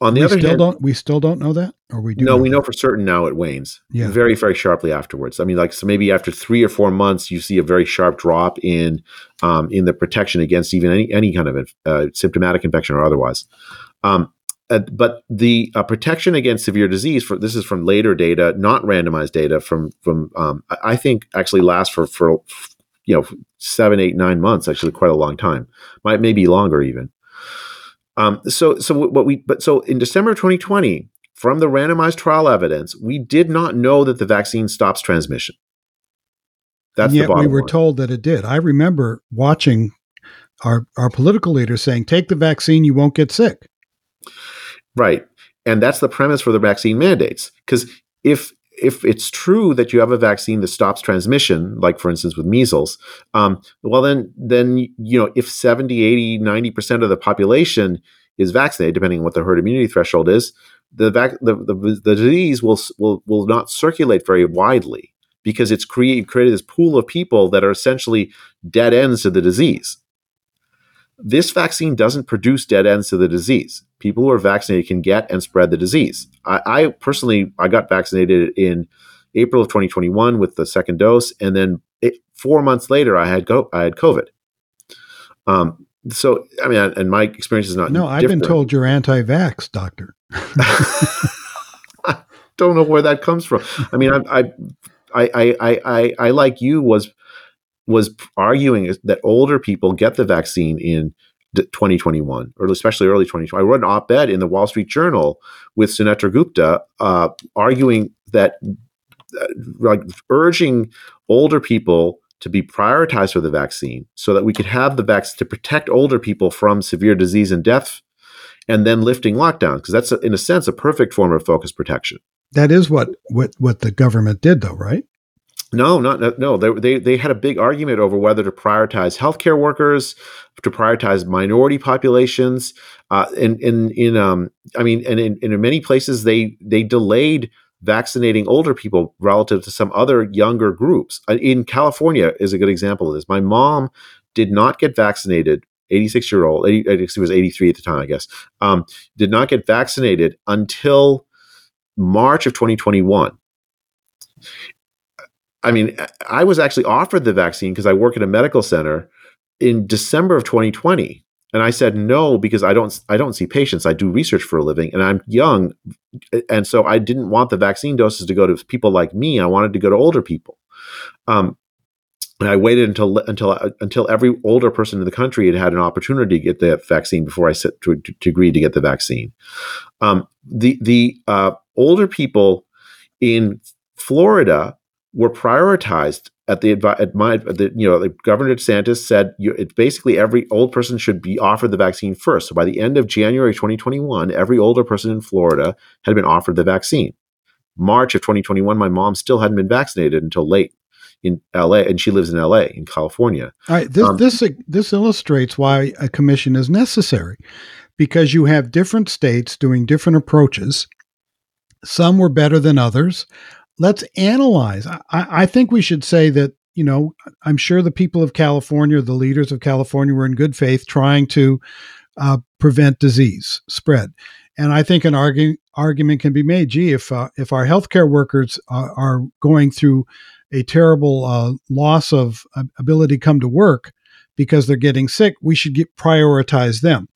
S1: On the we other still hand, don't we still don't know that, or we do?
S2: No,
S1: know
S2: we that? know for certain now it wanes. Yeah, very very sharply afterwards. I mean, like so maybe after three or four months, you see a very sharp drop in um, in the protection against even any any kind of uh, symptomatic infection or otherwise. Um, uh, but the uh, protection against severe disease for this is from later data, not randomized data from from um, I think actually lasts for for you know seven, eight, nine months. Actually, quite a long time. Might maybe longer even. Um, so, so what we, but so in December 2020, from the randomized trial evidence, we did not know that the vaccine stops transmission.
S1: That's yet we were line. told that it did. I remember watching our our political leaders saying, "Take the vaccine, you won't get sick."
S2: Right, and that's the premise for the vaccine mandates. Because if if it's true that you have a vaccine that stops transmission, like for instance with measles, um, well then then you know if 70, 80, 90% of the population is vaccinated, depending on what the herd immunity threshold is, the, vac- the, the, the disease will, will will not circulate very widely because it's created created this pool of people that are essentially dead ends to the disease. This vaccine doesn't produce dead ends to the disease. People who are vaccinated can get and spread the disease. I, I personally, I got vaccinated in April of 2021 with the second dose, and then it, four months later, I had go, I had COVID. Um, so I mean, and my experience is not.
S1: No, I've been told you're anti-vax, doctor.
S2: I don't know where that comes from. I mean, I, I, I, I, I, I like you was was arguing that older people get the vaccine in 2021 or especially early 2020. I wrote an op-ed in the Wall Street Journal with Sunetra Gupta uh, arguing that uh, like urging older people to be prioritized for the vaccine so that we could have the vaccine to protect older people from severe disease and death and then lifting lockdowns because that's in a sense a perfect form of focus protection.
S1: That is what what what the government did though, right?
S2: No, not no. They, they they had a big argument over whether to prioritize healthcare workers, to prioritize minority populations. Uh, in in in um, I mean, and in, in many places they they delayed vaccinating older people relative to some other younger groups. Uh, in California is a good example of this. My mom did not get vaccinated 86 year old, 80, I guess he was 83 at the time, I guess, um, did not get vaccinated until March of 2021. I mean, I was actually offered the vaccine because I work at a medical center in December of 2020. And I said no because I don't I don't see patients. I do research for a living and I'm young and so I didn't want the vaccine doses to go to people like me. I wanted to go to older people. Um, and I waited until until until every older person in the country had had an opportunity to get the vaccine before I set to, to, to agree to get the vaccine. Um, the the uh, older people in Florida were prioritized at the at my at the you know the Governor DeSantis said you, it basically every old person should be offered the vaccine first. So by the end of January 2021, every older person in Florida had been offered the vaccine. March of 2021, my mom still hadn't been vaccinated until late in LA, and she lives in LA in California.
S1: All right, this um, this this illustrates why a commission is necessary, because you have different states doing different approaches. Some were better than others. Let's analyze. I, I think we should say that you know I'm sure the people of California, the leaders of California, were in good faith trying to uh, prevent disease spread. And I think an argu- argument can be made. Gee, if uh, if our healthcare workers are, are going through a terrible uh, loss of ability to come to work because they're getting sick, we should get, prioritize them.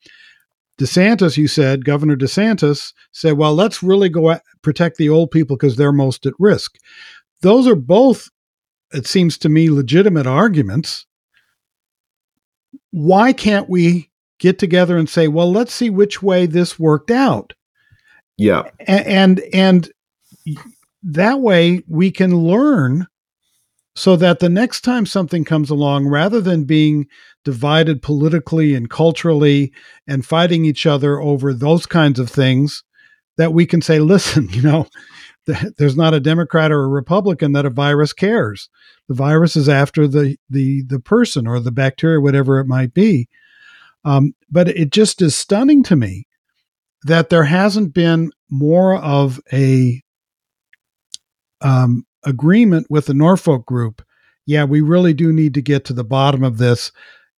S1: DeSantis, you said, Governor DeSantis said, well, let's really go at, protect the old people because they're most at risk. Those are both, it seems to me, legitimate arguments. Why can't we get together and say, well, let's see which way this worked out?
S2: Yeah.
S1: And, and, and that way we can learn so that the next time something comes along, rather than being divided politically and culturally and fighting each other over those kinds of things, that we can say, listen, you know, there's not a Democrat or a Republican that a virus cares. The virus is after the the the person or the bacteria, whatever it might be. Um, but it just is stunning to me that there hasn't been more of a um, agreement with the Norfolk group, yeah, we really do need to get to the bottom of this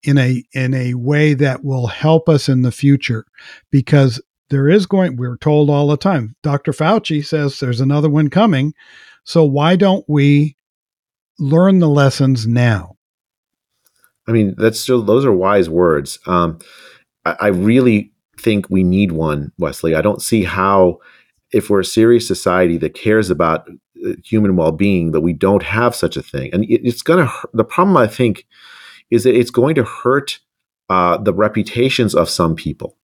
S1: in a in a way that will help us in the future because there is going we're told all the time dr fauci says there's another one coming so why don't we learn the lessons now?
S2: I mean that's still those are wise words. Um, I, I really think we need one wesley. I don't see how if we're a serious society that cares about human well-being that we don't have such a thing and it, it's going to the problem i think is that it's going to hurt uh, the reputations of some people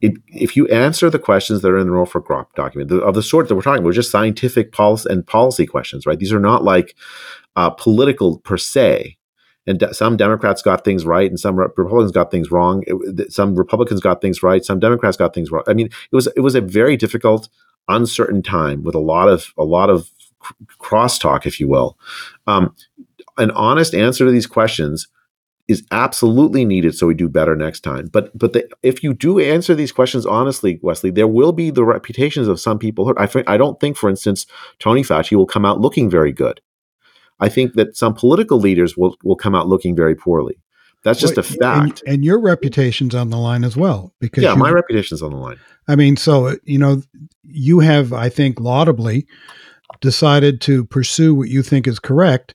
S2: it, if you answer the questions that are in the Norfolk document the, of the sort that we're talking about, just scientific policy and policy questions, right? These are not like uh, political per se. And de- some Democrats got things right, and some Republicans got things wrong. It, some Republicans got things right, some Democrats got things wrong. I mean, it was it was a very difficult uncertain time with a lot of a lot of crosstalk, if you will. Um, an honest answer to these questions is absolutely needed so we do better next time. But but the, if you do answer these questions honestly, Wesley, there will be the reputations of some people hurt. I, I don't think, for instance, Tony Fauci will come out looking very good. I think that some political leaders will, will come out looking very poorly. That's just well, a fact.
S1: And, and, your reputation's on the line as well.
S2: Because yeah, my reputation's on the line.
S1: I mean, so you know, you have, I think, laudably decided to pursue what you think is correct,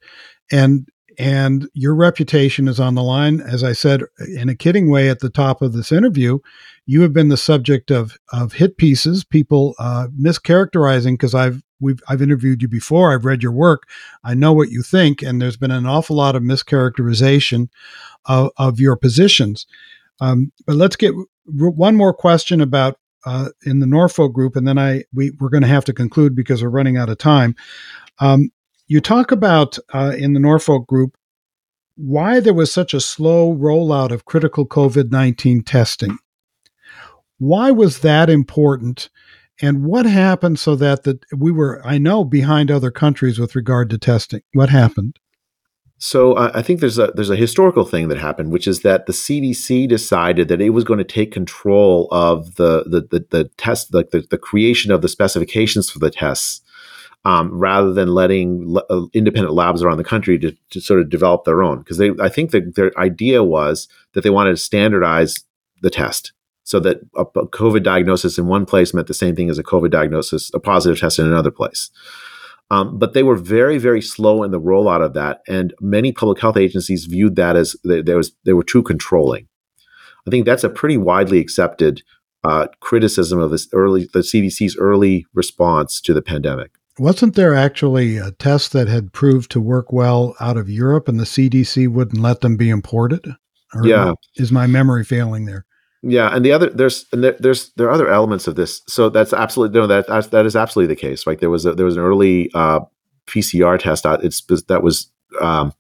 S1: and and your reputation is on the line. As I said in a kidding way at the top of this interview, you have been the subject of of hit pieces, people uh, mischaracterizing because I've we've I've interviewed you before. I've read your work. I know what you think, and there's been an awful lot of mischaracterization of, of your positions. Um, but let's get one more question about uh, in the Norfolk group, and then I we we're going to have to conclude because we're running out of time. Um, you talk about uh, in the Norfolk group why there was such a slow rollout of critical COVID nineteen testing. Why was that important? And what happened so that that we were, I know, behind other countries with regard to testing? What happened?
S2: So I think there's a there's a historical thing that happened, which is that the CDC decided that it was going to take control of the the the, the test, the, the, the creation of the specifications for the tests, um, rather than letting uh, independent labs around the country to, to sort of develop their own. Because they, I think that their idea was that they wanted to standardize the test so that a COVID diagnosis in one place meant the same thing as a COVID diagnosis, a positive test in another place. Um, but they were very, very slow in the rollout of that, and many public health agencies viewed that as they, there was they were too controlling. I think that's a pretty widely accepted uh, criticism of this early the CDC's early response to the pandemic.
S1: Wasn't there actually a test that had proved to work well out of Europe, and the CDC wouldn't let them be imported?
S2: Or yeah,
S1: is my memory failing there?
S2: Yeah, and the other there's and there, there's there are other elements of this. So that's absolutely no that that is absolutely the case. Like there was a, there was an early uh, PCR test out. It's that was um,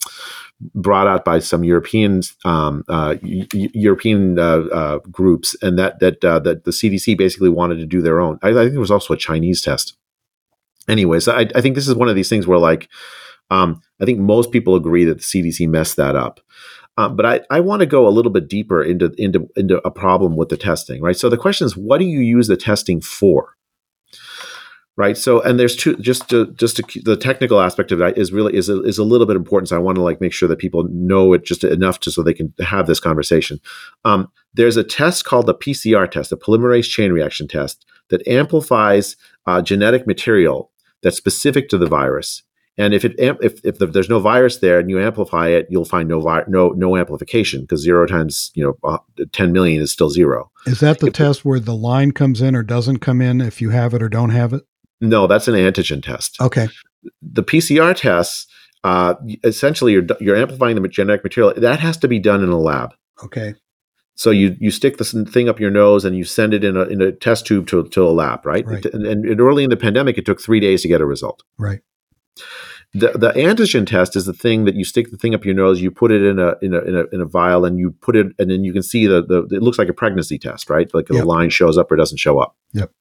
S2: brought out by some European um, uh, European uh, uh, groups, and that that uh, that the CDC basically wanted to do their own. I, I think there was also a Chinese test anyways, I, I think this is one of these things where like um, I think most people agree that the CDC messed that up. Um, but I, I want to go a little bit deeper into, into into a problem with the testing, right? So the question is, what do you use the testing for? Right. So, and there's two. Just to, just to, the technical aspect of it is really is a, is a little bit important. So I want to like make sure that people know it just enough to so they can have this conversation. Um, there's a test called the PCR test, the polymerase chain reaction test, that amplifies uh, genetic material that's specific to the virus and if it if if there's no virus there and you amplify it, you'll find no vi- no no amplification because zero times you know uh, ten million is still zero.
S1: Is that the if, test where the line comes in or doesn't come in if you have it or don't have it?
S2: No, that's an antigen test.
S1: Okay.
S2: The PCR tests, uh, essentially, you're you're amplifying the genetic material. That has to be done in a lab.
S1: Okay.
S2: So you you stick this thing up your nose and you send it in a in a test tube to to a lab, right?
S1: right.
S2: And, and early in the pandemic, it took three days to get a result.
S1: Right.
S2: The, the antigen test is the thing that you stick the thing up your nose, you put it in a in a in a, in a vial, and you put it, and then you can see the, the it looks like a pregnancy test, right? Like yep. the line shows up or doesn't show up.
S1: Yep.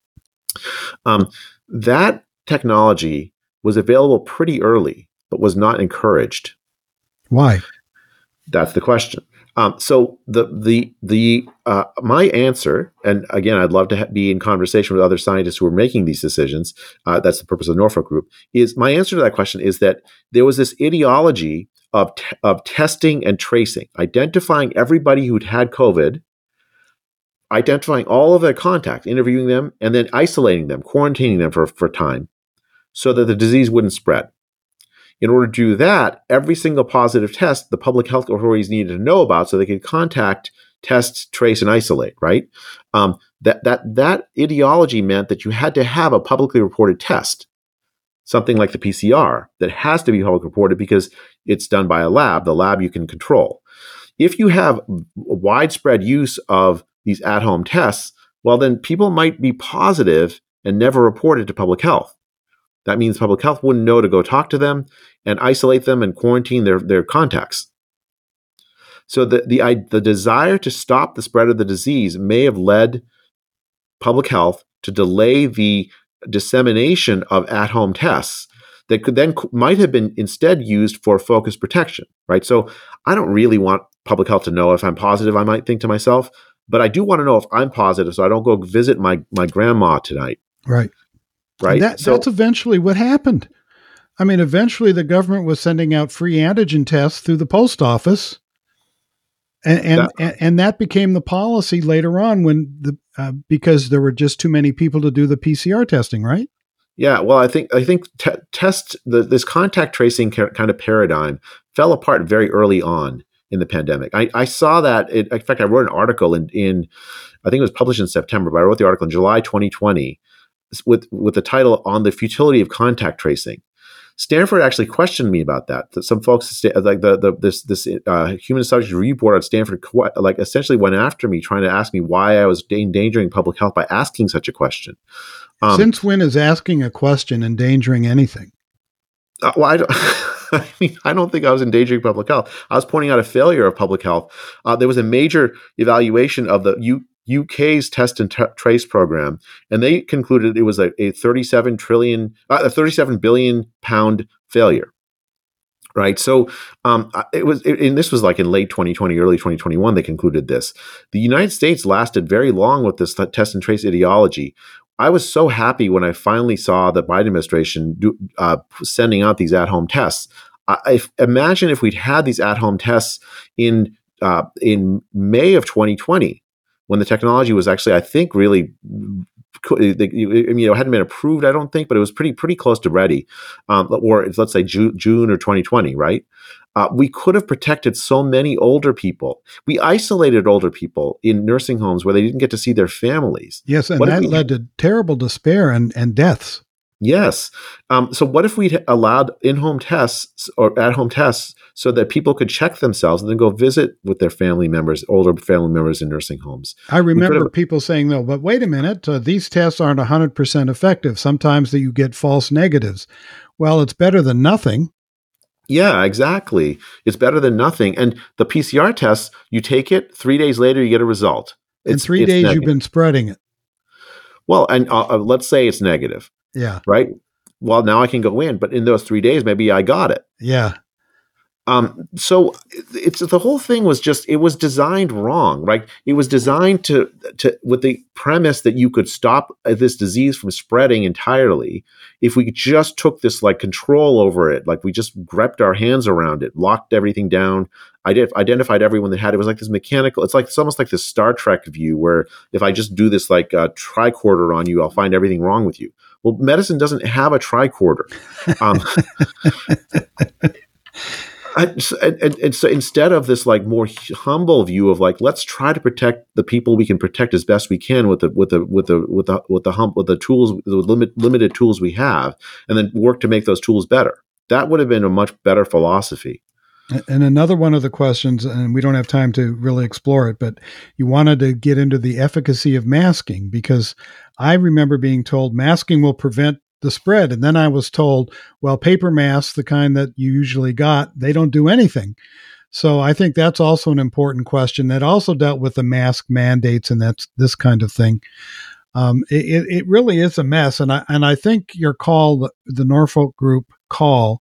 S2: Um, that technology was available pretty early, but was not encouraged.
S1: Why?
S2: That's the question. Um, so the the the uh, my answer, and again, I'd love to ha- be in conversation with other scientists who are making these decisions. Uh, that's the purpose of the Norfolk Group. Is my answer to that question is that there was this ideology of t- of testing and tracing, identifying everybody who'd had COVID, identifying all of their contacts, interviewing them, and then isolating them, quarantining them for for time, so that the disease wouldn't spread. In order to do that, every single positive test the public health authorities needed to know about so they could contact, test, trace, and isolate, right? Um, that, that, that ideology meant that you had to have a publicly reported test, something like the PCR, that has to be publicly reported because it's done by a lab, the lab you can control. If you have widespread use of these at home tests, well, then people might be positive and never report it to public health. That means public health wouldn't know to go talk to them and isolate them and quarantine their, their contacts. So the, the, the desire to stop the spread of the disease may have led public health to delay the dissemination of at-home tests that could then might have been instead used for focused protection, right? So I don't really want public health to know if I'm positive. I might think to myself, but I do want to know if I'm positive, so I don't go visit my my grandma tonight.
S1: Right.
S2: Right.
S1: That,
S2: so,
S1: that's eventually what happened. I mean, eventually the government was sending out free antigen tests through the post office. And and, that, and, and that became the policy later on when the uh, because there were just too many people to do the PCR testing, right?
S2: Yeah, well, I think I think te- test the, this contact tracing kind of paradigm fell apart very early on in the pandemic. I, I saw that. It, in fact, I wrote an article in, in I think it was published in September, but I wrote the article in July 2020 with with the title on the futility of contact tracing. Stanford actually questioned me about that. Some folks, like the, the this this uh, human subject review board at Stanford, like essentially went after me, trying to ask me why I was endangering public health by asking such a question.
S1: Um, Since when is asking a question endangering anything?
S2: Uh, well, I don't. I mean, I don't think I was endangering public health. I was pointing out a failure of public health. Uh, there was a major evaluation of the U- UK's test and t- trace program, and they concluded it was a, a 37 trillion, uh, a 37 billion pound failure. Right, so um, it was, it, and this was like in late 2020, early 2021. They concluded this. The United States lasted very long with this th- test and trace ideology. I was so happy when I finally saw the Biden administration do, uh, sending out these at-home tests. I, I, imagine if we'd had these at-home tests in uh, in May of 2020, when the technology was actually, I think, really you know, it hadn't been approved, I don't think, but it was pretty pretty close to ready, um, or let's say June, June or 2020, right? Uh, we could have protected so many older people. We isolated older people in nursing homes where they didn't get to see their families.
S1: Yes, and what that led to terrible despair and, and deaths.
S2: Yes. Um, so, what if we allowed in-home tests or at-home tests so that people could check themselves and then go visit with their family members, older family members in nursing homes?
S1: I remember people saying, "Though, but wait a minute, uh, these tests aren't 100% effective. Sometimes that you get false negatives." Well, it's better than nothing.
S2: Yeah, exactly. It's better than nothing. And the PCR tests, you take it, three days later, you get a result.
S1: In three days, negative. you've been spreading it.
S2: Well, and uh, uh, let's say it's negative
S1: yeah.
S2: Right. well, now I can go in, but in those three days, maybe I got it.
S1: Yeah.
S2: Um, so it's the whole thing was just it was designed wrong, right? It was designed to to with the premise that you could stop this disease from spreading entirely if we just took this like control over it, like we just gripped our hands around it, locked everything down, ident- identified everyone that had it. it was like this mechanical. It's like it's almost like this Star Trek view where if I just do this like uh, tricorder on you, I'll find everything wrong with you. Well, medicine doesn't have a tricorder. Um, and, and, and, so instead of this like more humble view of like let's try to protect the people we can protect as best we can with the with the with the with the with the hum, with the tools the limit, limited tools we have and then work to make those tools better that would have been a much better philosophy
S1: and another one of the questions and we don't have time to really explore it but you wanted to get into the efficacy of masking because i remember being told masking will prevent the spread. And then I was told, well, paper masks, the kind that you usually got, they don't do anything. So I think that's also an important question that also dealt with the mask mandates and that's this kind of thing. Um, it, it really is a mess, and I and I think your call, the, Norfolk Group call,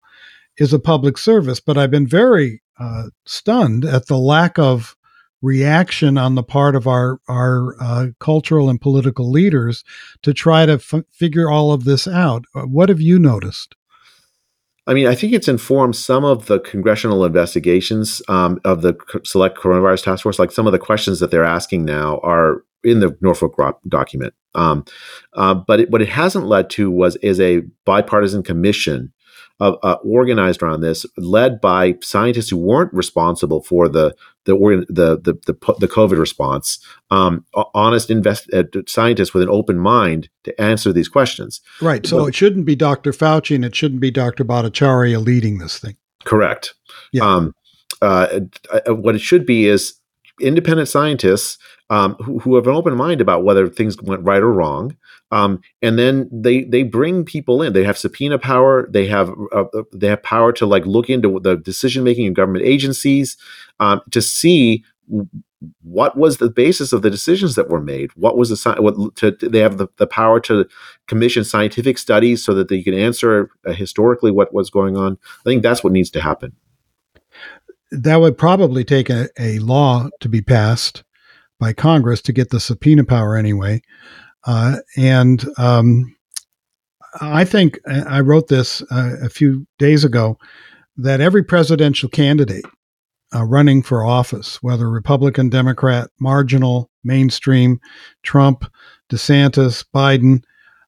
S1: is a public service. But I've been very uh, stunned at the lack of reaction on the part of our our uh, cultural and political leaders to try to f- figure all of this out. Uh, what have you noticed?
S2: I mean, I think it's informed some of the congressional investigations um, of the Select Coronavirus Task Force. Like some of the questions that they're asking now are in the Norfolk document. Um, uh, but it, what it hasn't led to was is a bipartisan commission uh, uh, organized around this, led by scientists who weren't responsible for the the the the the, the COVID response. Um, honest invest uh, scientists with an open mind to answer these questions.
S1: Right. So it shouldn't be Dr. Fauci and it shouldn't be Dr. Bhattacharya leading this thing.
S2: Correct. Yeah. Um, uh, uh, what it should be is independent scientists um, who, who, have an open mind about whether things went right or wrong. Um, and then they they bring people in. They have subpoena power. They have uh, uh they have power to like look into the decision making in government agencies um, to see what was the basis of the decisions that were made. What was the what to, they have the, the power to commission scientific studies so that they can answer uh, historically what was going on. I think that's what needs to happen.
S1: That would probably take a, a law to be passed by Congress to get the subpoena power anyway. Uh, and um, I think I wrote this uh, a few days ago that every presidential candidate uh, running for office, whether Republican, Democrat, marginal, mainstream, Trump, DeSantis, Biden,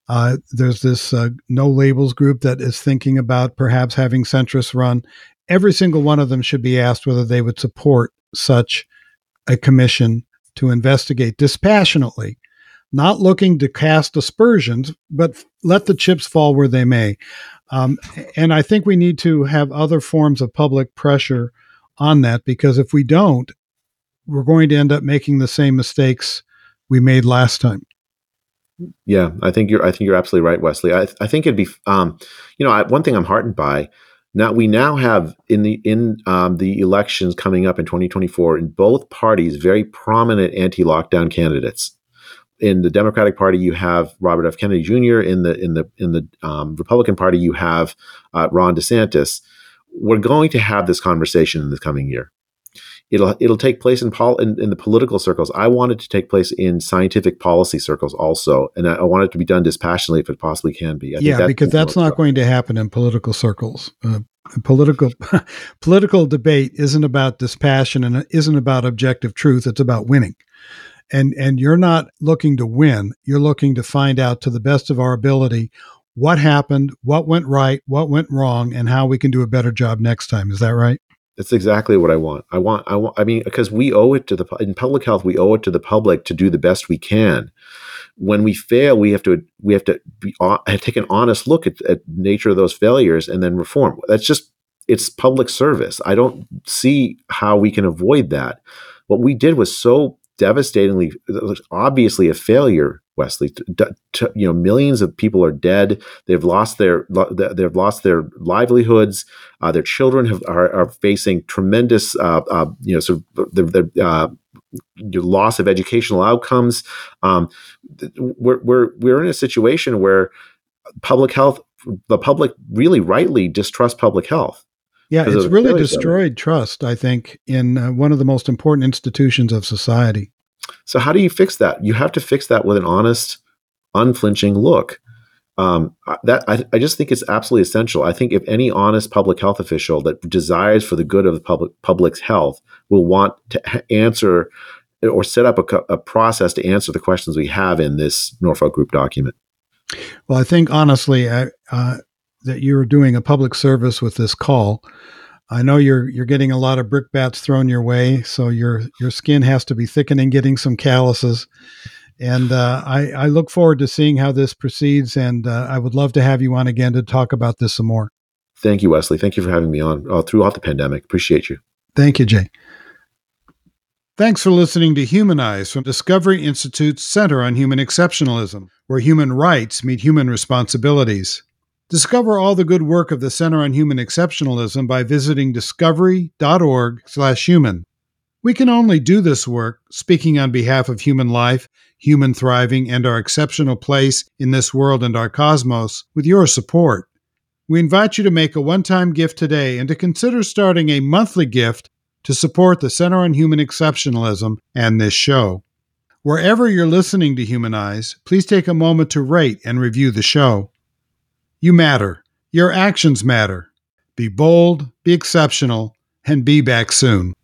S1: uh, there's this uh, no labels group that is thinking about perhaps having centrists run. Every single one of them should be asked whether they would support such a commission to investigate dispassionately, not looking to cast aspersions, but let the chips fall where they may. Um, and I think we need to have other forms of public pressure on that because if we don't, we're going to end up making the same mistakes we made last time.
S2: Yeah, I think you're. I think you're absolutely right, Wesley. I, I think it'd be, um, you know, I, one thing I'm heartened by now we now have in the in um, the elections coming up in 2024 in both parties very prominent anti-lockdown candidates. In the Democratic Party, you have Robert F. Kennedy Jr. In the in the in the um, Republican Party, you have uh, Ron DeSantis. We're going to have this conversation in the coming year. It'll it'll take place in, pol- in, in the political circles. I want it to take place in scientific policy circles also, and I, I want it to be done dispassionately if it possibly can be.
S1: I yeah, that because that's not going to happen in political circles. Uh, political political debate isn't about dispassion and it isn't about objective truth. It's about winning. And and you're not looking to win. You're looking to find out to the best of our ability what happened, what went right, what went wrong, and how we can do a better job next time. Is that right?
S2: That's exactly what I want. I want. I want. I mean, because we owe it to the in public health. We owe it to the public to do the best we can. When we fail, we have to we have to be, take an honest look at, at nature of those failures and then reform. That's just it's public service. I don't see how we can avoid that. What we did was so devastatingly, obviously a failure Wesley. You know, millions of people are dead. They've lost their they've lost their livelihoods. Uh, their children have, are, are facing tremendous, uh, uh, you know, sort of the, the uh, loss of educational outcomes. Um, we're, we're we're in a situation where public health the public really rightly distrust public health.
S1: Yeah, it's really destroyed trust, I think, in uh, one of the most important institutions of society.
S2: So, how do you fix that? You have to fix that with an honest, unflinching look. Um, that I, I, just think it's absolutely essential. I think if any honest public health official that desires for the good of the public public's health will want to answer or set up a, a process to answer the questions we have in this Norfolk Group document.
S1: Well, I think honestly uh, that you're doing a public service with this call. I know you're you're getting a lot of brickbats thrown your way, so your your skin has to be thickening, getting some calluses. And uh, I, I, look forward to seeing how this proceeds. And uh, I would love to have you on again to talk about this some more.
S2: Thank you, Wesley. Thank you for having me on uh, throughout the pandemic. Appreciate you.
S1: Thank you, Jay. Thanks for listening to Humanize from Discovery Institute's Center on Human Exceptionalism, where human rights meet human responsibilities. Discover all the good work of the Center on Human Exceptionalism by visiting discovery.org/human. We can only do this work, speaking on behalf of human life, human thriving, and our exceptional place in this world and our cosmos, with your support. We invite you to make a one time gift today and to consider starting a monthly gift to support the Center on Human Exceptionalism and this show. Wherever you're listening to Humanize, please take a moment to rate and review the show. You matter. Your actions matter. Be bold, be exceptional, and be back soon.